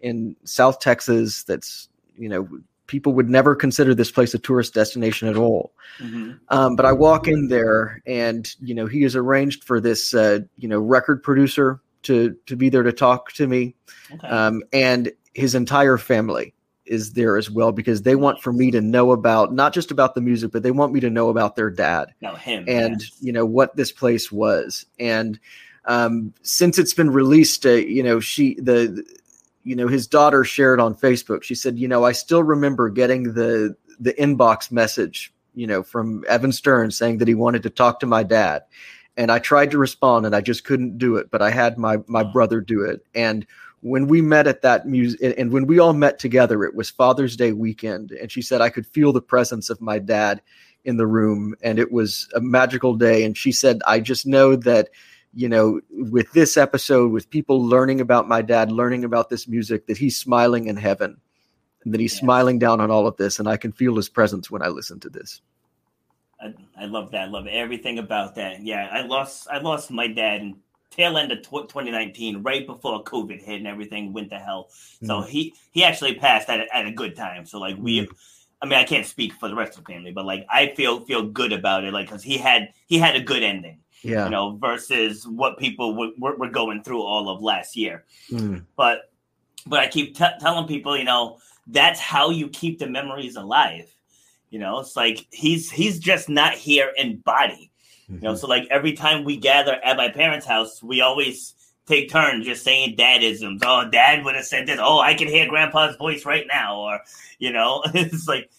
in South Texas. That's you know, people would never consider this place a tourist destination at all. Mm-hmm. Um, but I walk in there, and you know, he has arranged for this uh, you know record producer to to be there to talk to me, okay. um, and his entire family is there as well because they want for me to know about not just about the music, but they want me to know about their dad, no, him, and yes. you know what this place was. And um, since it's been released, uh, you know she the you know his daughter shared on Facebook. She said, you know, I still remember getting the the inbox message, you know, from Evan Stern saying that he wanted to talk to my dad and I tried to respond and I just couldn't do it, but I had my my brother do it. And when we met at that music and when we all met together, it was Father's Day weekend, and she said I could feel the presence of my dad in the room, and it was a magical day. And she said, I just know that you know, with this episode, with people learning about my dad, learning about this music, that he's smiling in heaven and that he's yes. smiling down on all of this. And I can feel his presence when I listen to this. I, I love that. I love everything about that. Yeah, I lost I lost my dad in tail end of 2019, right before COVID hit and everything went to hell. So mm. he he actually passed at a, at a good time. So like we, mm. I mean, I can't speak for the rest of the family, but like I feel feel good about it, like because he had he had a good ending. Yeah, you know, versus what people were, were going through all of last year. Mm. But but I keep t- telling people, you know, that's how you keep the memories alive you know, it's like he's he's just not here in body. Mm-hmm. You know, so like every time we gather at my parents' house, we always take turns just saying dadisms. Oh, dad would have said this. Oh, I can hear grandpa's voice right now. Or, you know, it's like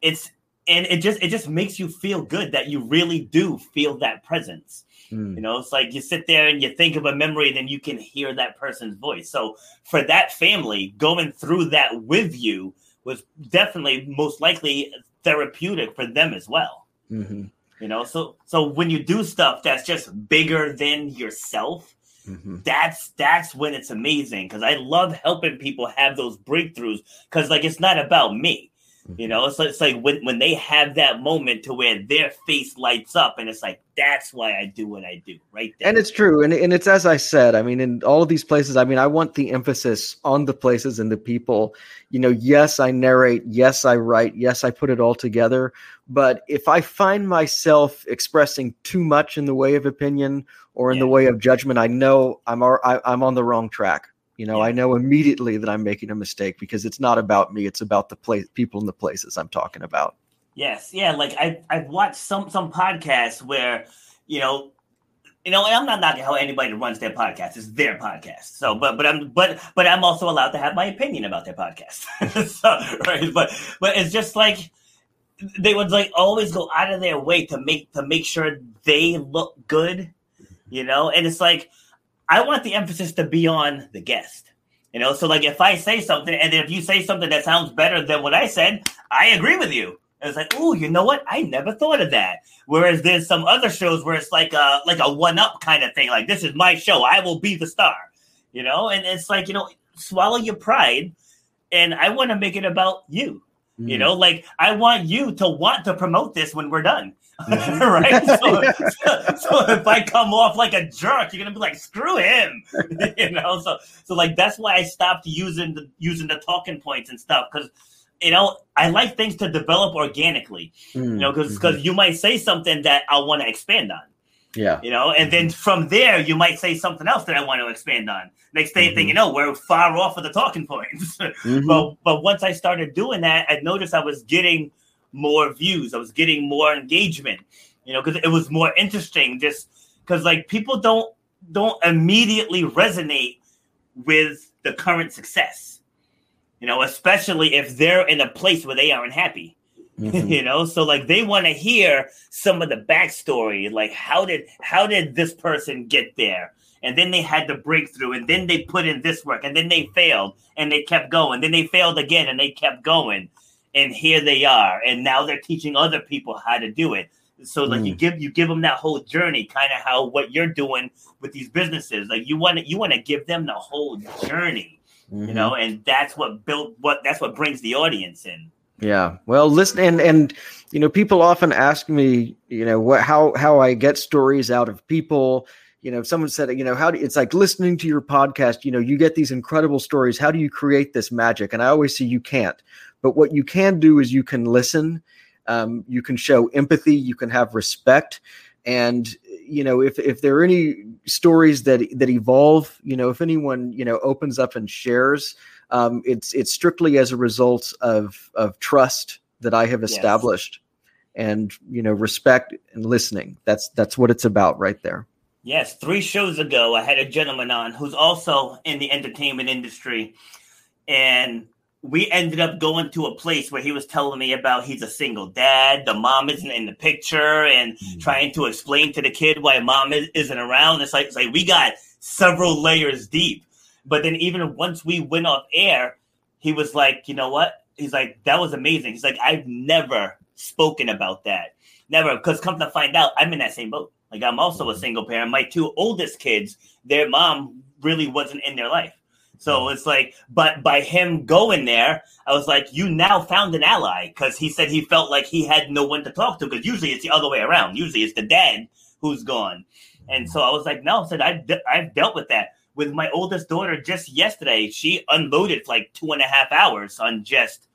it's and it just it just makes you feel good that you really do feel that presence. Mm. You know, it's like you sit there and you think of a memory, and then you can hear that person's voice. So for that family, going through that with you was definitely most likely therapeutic for them as well. Mm-hmm. You know, so so when you do stuff that's just bigger than yourself, mm-hmm. that's that's when it's amazing. Because I love helping people have those breakthroughs. Because like it's not about me. You know, it's, it's like when, when they have that moment to where their face lights up, and it's like that's why I do what I do, right there. And it's true, and and it's as I said. I mean, in all of these places, I mean, I want the emphasis on the places and the people. You know, yes, I narrate, yes, I write, yes, I put it all together. But if I find myself expressing too much in the way of opinion or in yeah. the way of judgment, I know I'm I, I'm on the wrong track. You know, yeah. I know immediately that I'm making a mistake because it's not about me; it's about the place, people, and the places I'm talking about. Yes, yeah. Like I, I've watched some some podcasts where, you know, you know, and I'm not knocking how anybody runs their podcast; it's their podcast. So, but but I'm but but I'm also allowed to have my opinion about their podcast. so, right, but but it's just like they would like always go out of their way to make to make sure they look good, you know, and it's like I want the emphasis to be on the guest. You know, so like if I say something and if you say something that sounds better than what I said, I agree with you. And it's like, oh, you know what? I never thought of that. Whereas there's some other shows where it's like a like a one up kind of thing. Like this is my show. I will be the star. You know, and it's like you know, swallow your pride. And I want to make it about you. Mm. You know, like I want you to want to promote this when we're done. Mm-hmm. right? So, so, so, if I come off like a jerk, you're gonna be like, screw him. you know, so so like that's why I stopped using the using the talking points and stuff because you know, I like things to develop organically. Mm, you know, because because mm-hmm. you might say something that I want to expand on. Yeah. You know, and mm-hmm. then from there you might say something else that I want to expand on. Next day, mm-hmm. thing you know, we're far off of the talking points. mm-hmm. But but once I started doing that, I noticed I was getting more views. I was getting more engagement. You know, because it was more interesting. Just because like people don't don't immediately resonate with the current success you know, especially if they're in a place where they aren't happy. Mm-hmm. you know, so like they want to hear some of the backstory, like how did how did this person get there? And then they had the breakthrough, and then they put in this work, and then they failed, and they kept going. Then they failed again, and they kept going. And here they are, and now they're teaching other people how to do it. So like mm. you give you give them that whole journey, kind of how what you're doing with these businesses. Like you want to you want to give them the whole journey mm-hmm. you know, and that's what built what that's what brings the audience in. Yeah. Well, listen, and and you know, people often ask me, you know, what how how I get stories out of people. You know, someone said, you know, how do it's like listening to your podcast. You know, you get these incredible stories. How do you create this magic? And I always say you can't. But what you can do is you can listen. Um, you can show empathy. You can have respect, and you know if if there are any stories that that evolve you know if anyone you know opens up and shares um, it's it's strictly as a result of of trust that i have established yes. and you know respect and listening that's that's what it's about right there yes three shows ago i had a gentleman on who's also in the entertainment industry and we ended up going to a place where he was telling me about he's a single dad, the mom isn't in the picture, and mm-hmm. trying to explain to the kid why mom is, isn't around. It's like, it's like we got several layers deep. But then even once we went off air, he was like, you know what? He's like, that was amazing. He's like, I've never spoken about that. Never, because come to find out, I'm in that same boat. Like I'm also a mm-hmm. single parent. My two oldest kids, their mom really wasn't in their life. So it's like, but by him going there, I was like, you now found an ally because he said he felt like he had no one to talk to because usually it's the other way around. Usually it's the dad who's gone. And so I was like, no, I said, I've, de- I've dealt with that with my oldest daughter just yesterday. She unloaded for like two and a half hours on just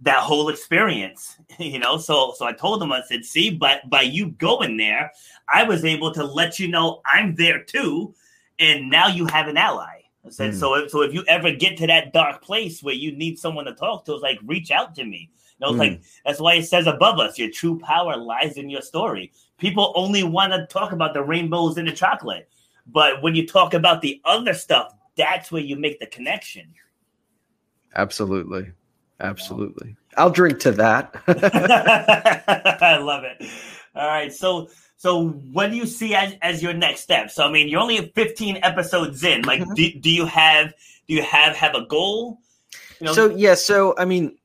that whole experience, you know. So, so I told him, I said, see, but by you going there, I was able to let you know I'm there too, and now you have an ally. I said, mm. so if, so if you ever get to that dark place where you need someone to talk to, it's like reach out to me. You know, mm. like that's why it says above us, your true power lies in your story. People only want to talk about the rainbows and the chocolate, but when you talk about the other stuff, that's where you make the connection. Absolutely, absolutely. I'll drink to that. I love it. All right, so so what do you see as, as your next step? So I mean, you're only 15 episodes in. Like, mm-hmm. do, do you have do you have have a goal? You know? So yeah, so I mean,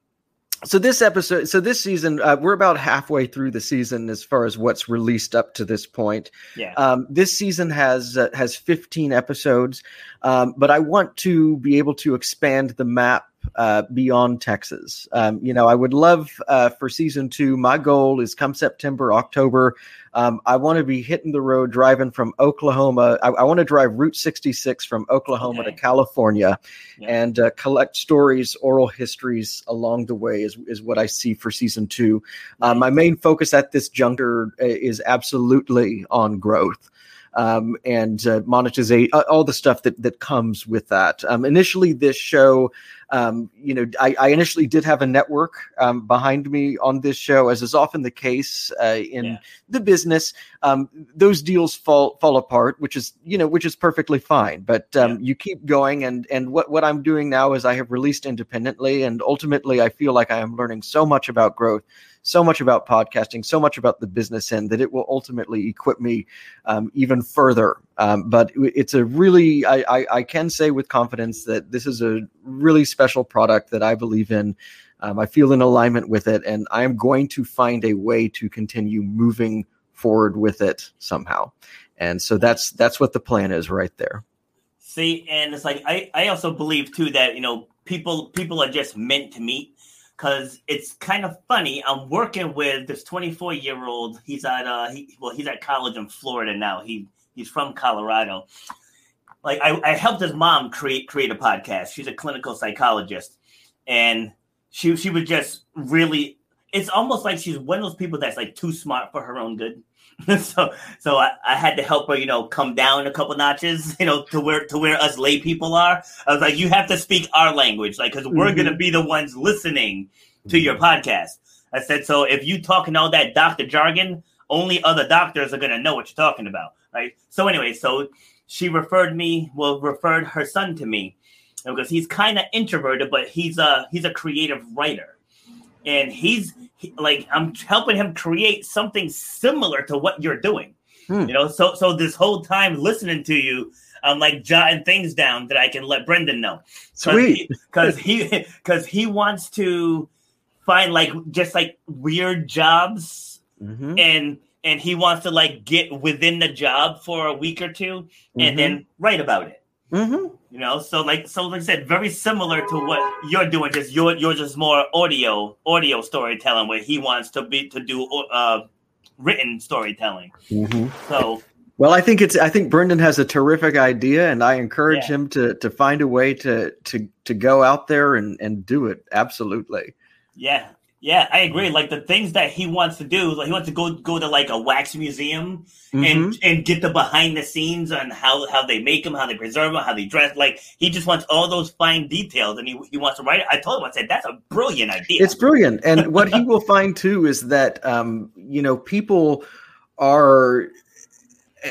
so this episode, so this season, uh, we're about halfway through the season as far as what's released up to this point. Yeah. Um, this season has uh, has 15 episodes, um, but I want to be able to expand the map uh, beyond Texas. Um, you know, I would love uh, for season two. My goal is come September, October. Um, I want to be hitting the road driving from Oklahoma. I, I want to drive Route 66 from Oklahoma okay. to California and uh, collect stories, oral histories along the way, is, is what I see for season two. Uh, my main focus at this juncture uh, is absolutely on growth um, and uh, monetization, uh, all the stuff that that comes with that. Um, initially, this show um, you know, I, I, initially did have a network um, behind me on this show, as is often the case uh, in yeah. the business. Um, those deals fall fall apart, which is you know which is perfectly fine. But um, yeah. you keep going, and and what what I'm doing now is I have released independently, and ultimately I feel like I am learning so much about growth so much about podcasting, so much about the business end that it will ultimately equip me um, even further. Um, but it's a really, I, I, I, can say with confidence that this is a really special product that I believe in. Um, I feel in alignment with it, and I am going to find a way to continue moving forward with it somehow. And so that's that's what the plan is right there. See, and it's like I, I also believe too that you know people people are just meant to meet because it's kind of funny. I'm working with this 24 year old. He's at uh, he, well, he's at college in Florida now. He he's from Colorado. Like I, I helped his mom create create a podcast. She's a clinical psychologist, and she she was just really. It's almost like she's one of those people that's like too smart for her own good. so so I, I had to help her, you know, come down a couple notches, you know, to where to where us lay people are. I was like, you have to speak our language, like, because we're mm-hmm. gonna be the ones listening to your podcast. I said, so if you talking all that doctor jargon, only other doctors are gonna know what you're talking about, right? So anyway, so she referred me, well, referred her son to me because he's kind of introverted, but he's a he's a creative writer, and he's he, like I'm helping him create something similar to what you're doing. Hmm. You know, so so this whole time listening to you, I'm like jotting things down that I can let Brendan know. Sweet, because he because he, he, wants to find like just like weird jobs mm-hmm. and and he wants to like get within the job for a week or 2 mm-hmm. and then write about it. Mm-hmm. You know, so like so like I said, very similar to what you're doing. Just you're you're just more audio audio storytelling, where he wants to be to do uh, written storytelling. Mm-hmm. So. Well, I think it's. I think Brendan has a terrific idea, and I encourage yeah. him to to find a way to to to go out there and and do it. Absolutely. Yeah, yeah, I agree. Like the things that he wants to do, like he wants to go go to like a wax museum mm-hmm. and and get the behind the scenes on how how they make them, how they preserve them, how they dress. Like he just wants all those fine details, and he he wants to write it. I told him, I said that's a brilliant idea. It's brilliant, and what he will find too is that um you know people are.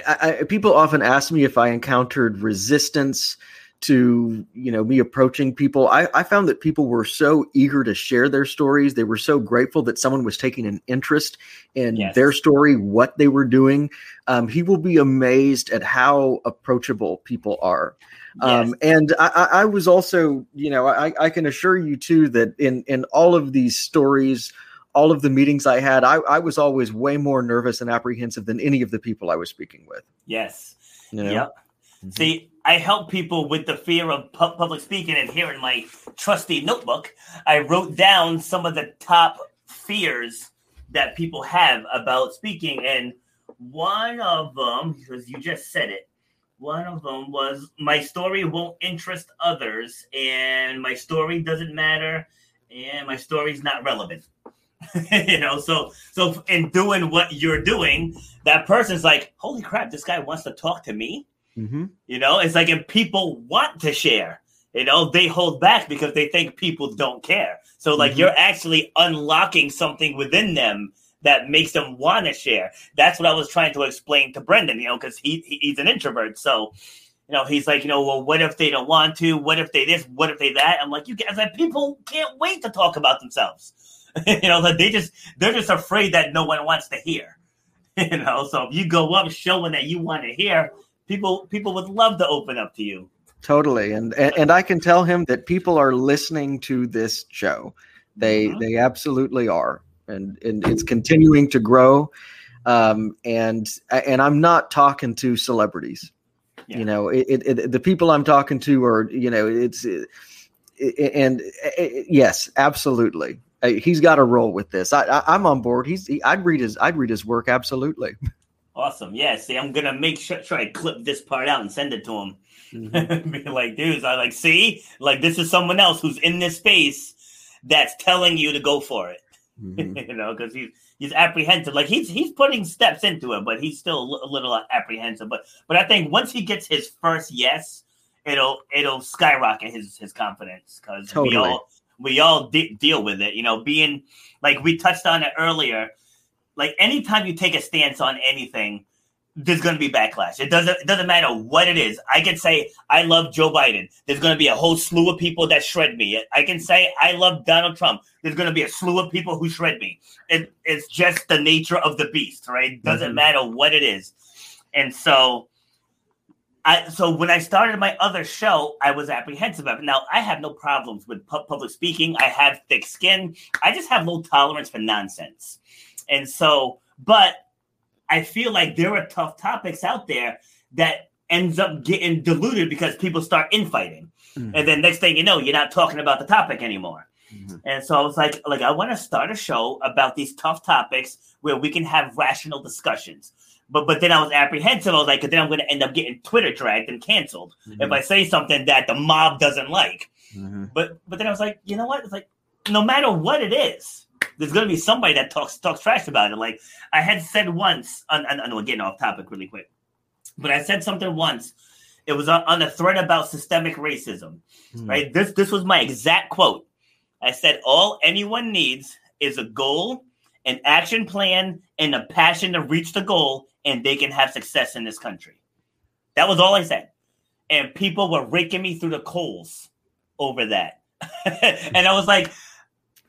I, I, people often ask me if I encountered resistance to you know me approaching people I, I found that people were so eager to share their stories they were so grateful that someone was taking an interest in yes. their story what they were doing um, he will be amazed at how approachable people are um, yes. and I, I, was also you know I, I can assure you too that in in all of these stories all of the meetings I had, I, I was always way more nervous and apprehensive than any of the people I was speaking with. Yes. You know? Yep. Mm-hmm. See, I help people with the fear of pu- public speaking, and here in my trusty notebook, I wrote down some of the top fears that people have about speaking. And one of them, because you just said it, one of them was my story won't interest others, and my story doesn't matter, and my story's not relevant. you know, so so in doing what you're doing, that person's like, "Holy crap, this guy wants to talk to me." Mm-hmm. You know, it's like if people want to share, you know, they hold back because they think people don't care. So, like, mm-hmm. you're actually unlocking something within them that makes them want to share. That's what I was trying to explain to Brendan, you know, because he, he, he's an introvert. So, you know, he's like, you know, well, what if they don't want to? What if they this? What if they that? I'm like, you guys, like, people can't wait to talk about themselves. you know, they just they're just afraid that no one wants to hear. you know, so if you go up showing that you want to hear, people people would love to open up to you. Totally. And and, and i can tell him that people are listening to this show. They mm-hmm. they absolutely are. And and it's continuing to grow. Um and and i'm not talking to celebrities. Yeah. you know it, it, it, the people i'm talking to are you know it's it, and yes absolutely. He's got a role with this. I, I am on board. He's he, i'd read his i'd read his work absolutely Awesome. Yeah. See, I'm gonna make sure try to clip this part out and send it to him. Mm-hmm. Be like, dudes, I like see, like this is someone else who's in this space that's telling you to go for it. Mm-hmm. you know, because he's he's apprehensive. Like he's he's putting steps into it, but he's still a little apprehensive. But but I think once he gets his first yes, it'll it'll skyrocket his his confidence because Totally. we all we all de- deal with it. You know, being like we touched on it earlier. Like anytime you take a stance on anything, there's going to be backlash. It doesn't it doesn't matter what it is. I can say I love Joe Biden. There's going to be a whole slew of people that shred me. I can say I love Donald Trump. There's going to be a slew of people who shred me. It, it's just the nature of the beast, right? It doesn't Mhm. matter what it is. And so I so when I started my other show, I was apprehensive of it. Now I have no problems with pu- public speaking. I have thick skin. I just have low tolerance for nonsense. And so, but I feel like there are tough topics out there that ends up getting diluted because people start infighting. Mhm. And then next thing you know, you're not talking about the topic anymore. Mhm. And so I was like, like I want to start a show about these tough topics where we can have rational discussions. But but then I was apprehensive. I was like, then I'm going to end up getting Twitter dragged and canceled if I say something that the mob doesn't like. Mhm. But but then I was like, you know what? It's like no matter what it is, there's going to be somebody that talks talks trash about it. Like I had said once, on, on, on- we're getting off topic really quick, but I said something once. It was on, on a thread about systemic racism Mhm. right? This this was my exact quote. I said, "All anyone needs is a goal, an action plan, and a passion to reach the goal, and they can have success in this country." That was all I said, and people were raking me through the coals over that, and I was like.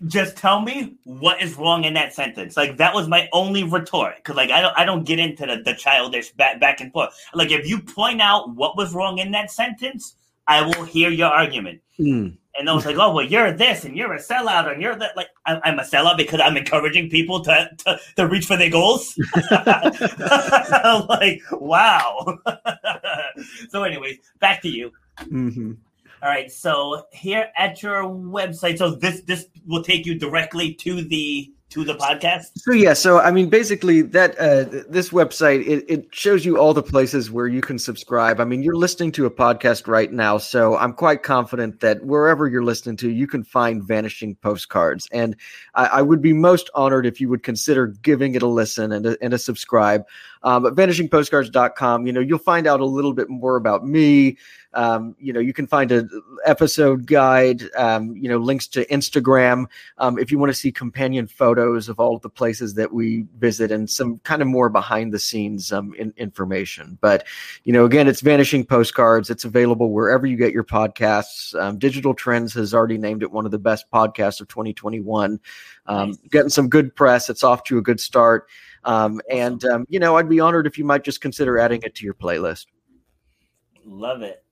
Just tell me what is wrong in that sentence. Like that was my only retort because, like, I don't, I don't get into the, the childish back back and forth. Like, if you point out what was wrong in that sentence, I will hear your argument. Mm. And I was like, oh, well, you're this and you're a sellout and you're that. Like, I'm, I'm a sellout because I'm encouraging people to, to, to reach for their goals. Like, wow. so, anyways, back to you. Mhm. All right. So here at your website, so this this will take you directly to the to the podcast. So yeah, so I mean, basically, that uh, this website it, it shows you all the places where you can subscribe. I mean, you're listening to a podcast right now, so I'm quite confident that wherever you're listening to, you can find Vanishing Postcards, and I, I would be most honored if you would consider giving it a listen and a, and a subscribe. Um, at vanishingpostcards.com, you know, you'll find out a little bit more about me. Um, you know, you can find a episode guide. Um, you know, links to Instagram um, if you want to see companion photos of all of the places that we visit and some kind of more behind the scenes um, in, information. But, you know, again, it's Vanishing Postcards. It's available wherever you get your podcasts. Um, Digital Trends has already named it one of the best podcasts of 2021. Um, Nice. Getting some good press. It's off to a good start. Um, and, um, you know, I'd be honored if you might just consider adding it to your playlist. Love it.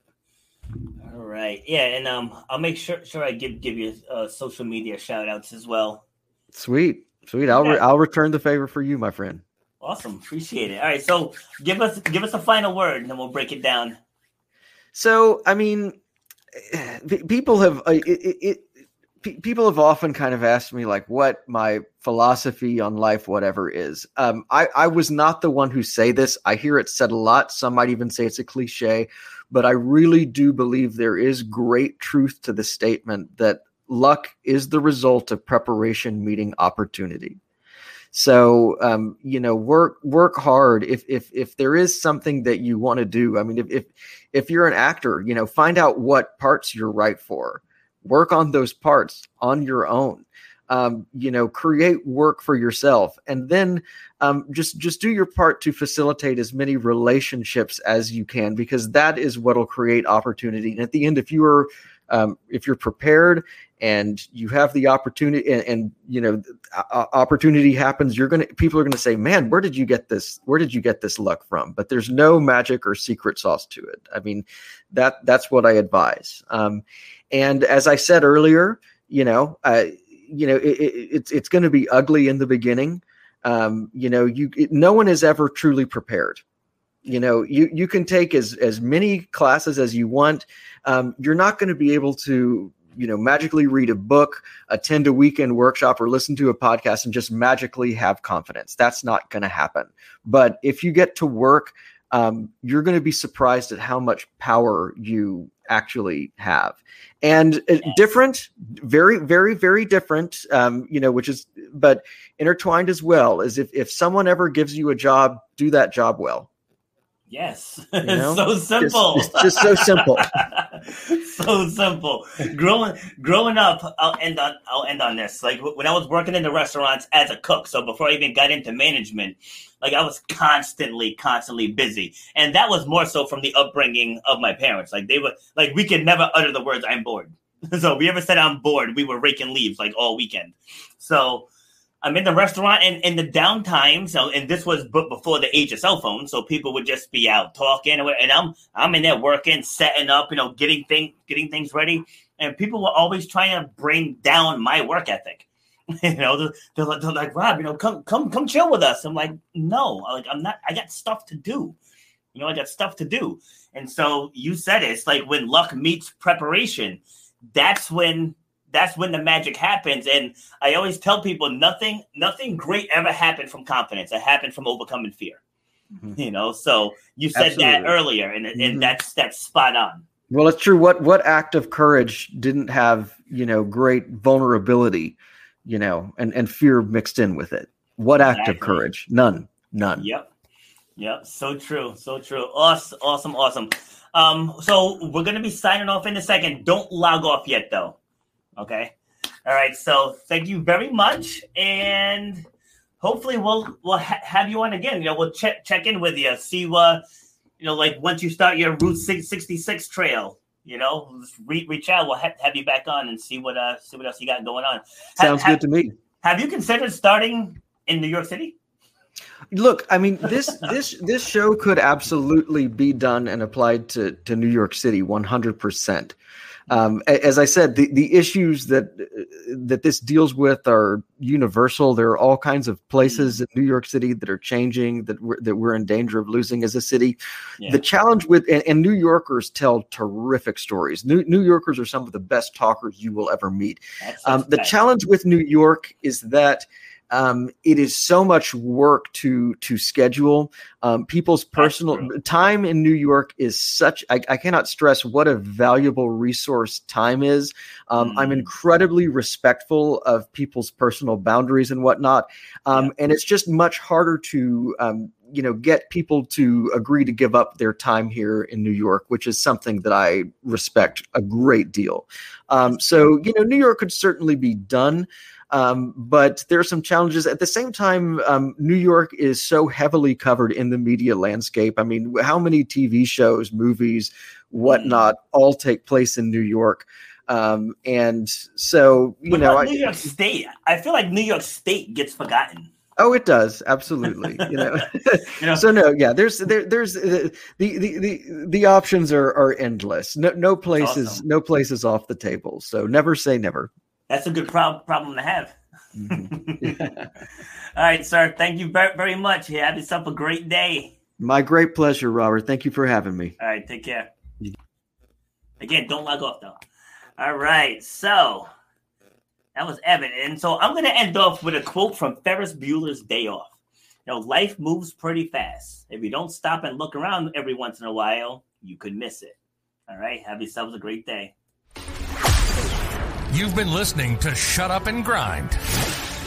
All right. Yeah, and um, I'll make sure sure I give give you uh, social media shout outs as well. Sweet. Sweet. I'll, re- I'll return the favor for you, my friend. Awesome. Appreciate it. All right. So give us give us a final word, and then we'll break it down. So, I mean, people have uh, it, it, it, people have often kind of asked me like what my philosophy on life, whatever is. Um, I I was not the one who say this. I hear it said a lot. Some might even say it's a cliche, but I really do believe there is great truth to the statement that luck is the result of preparation meeting opportunity. So um, you know, work work hard. If if if there is something that you want to do, I mean, if if if you're an actor, you know, find out what parts you're right for. Work on those parts on your own. Um, you know, create work for yourself, and then um, just just do your part to facilitate as many relationships as you can, because that is what will create opportunity. And at the end, if you are um, if you're prepared and you have the opportunity and, and you know opportunity happens you're gonna people are gonna say man where did you get this where did you get this luck from? But there's no magic or secret sauce to it. I mean that that's what i advise. Um, and as i said earlier you know uh, you know it, it, it's it's going to be ugly in the beginning. Um, you know you it, no one is ever truly prepared. You know you you can take as as many classes as you want. Um, you're not going to be able to you know magically read a book attend a weekend workshop or listen to a podcast and just magically have confidence. That's not going to happen. But if you get to work um, you're going to be surprised at how much power you actually have and uh, different very very very different um, you know which is but intertwined as well as if if someone ever gives you a job do that job well Yes. know? so simple. just, just so simple so simple. Growing growing up, I'll end on I'll end on this. Like when I was working in the restaurants as a cook, so before I even got into management, like I was constantly, constantly busy, and that was more so from the upbringing of my parents. Like they were like we could never utter the words "I'm bored." so if we ever said I'm bored, we were raking leaves like all weekend. So I'm in the restaurant and in the downtime. So, and this was but before the age of cell phones, so people would just be out talking, and I'm I'm in there working, setting up, you know, getting things getting things ready, and people were always trying to bring down my work ethic. you know, they're, they're, they're, like, Rob, you know, come come come chill with us. I'm like, no, like I'm not. I got stuff to do. You know, I got stuff to do. And so you said it, it's like when luck meets preparation. That's when that's when the magic happens. And I always tell people nothing, nothing great ever happened from confidence. It happened from overcoming fear. Mm-hmm. You know, so you said Absolutely. that earlier, and mm-hmm. and that's that's spot on. Well, it's true. What what act of courage didn't have you know great vulnerability, you know, and and fear mixed in with it? What exactly. act of courage? None. None. Yep. Yep. So true. So true. Awesome. Awesome. Awesome. Um, so we're gonna be signing off in a second. Don't log off yet, though. Okay. All right. So thank you very much, and hopefully we'll we'll ha- have you on again. You know, we'll check check in with you, see what you know, like once you start your Route sixty six trail. You know, re- reach out. We'll ha- have you back on and see what uh see what else you got going on. Sounds ha- good to me. Have you considered starting in New York City? Look, I mean this this this show could absolutely be done and applied to to New York City 100% um, as I said, the, the issues that that this deals with are universal. There are all kinds of places in New York City that are changing that we're, that we're in danger of losing as a city. Yeah. The challenge with and, and, New Yorkers tell terrific stories. New, New Yorkers are some of the best talkers you will ever meet. Um, the challenge with New York is that um, it is so much work to to schedule. Um, people's personal time in New York is such. I, I, cannot stress what a valuable resource time is. Um, mm. I'm incredibly respectful of people's personal boundaries and whatnot, um, yeah. and it's just much harder to um, you know get people to agree to give up their time here in New York, which is something that I respect a great deal. Um, so you know, New York could certainly be done. Um, but there are some challenges. At the same time, um, New York is so heavily covered in the media landscape. I mean, how many TV shows, movies, whatnot, all take place in New York? Um, and so, you know, New York State, I feel like New York State gets forgotten. Oh, it does absolutely. You know, you know? so no, yeah. There's there, there's uh, the, the the the options are are endless. No no places awesome. no places off the table. So never say never that's a good prob- problem to have. Mm-hmm. All right, sir. Thank you very, very much. Have yourself a great day. My great pleasure, Robert. Thank you for having me. All right, take care. Again, don't log off though. All right, so that was Evan, and so I'm going to end off with a quote from Ferris Bueller's Day Off. You know, life moves pretty fast. If you don't stop and look around every once in a while, you could miss it. All right, have yourselves a great day. You've been listening to Shut Up and Grind.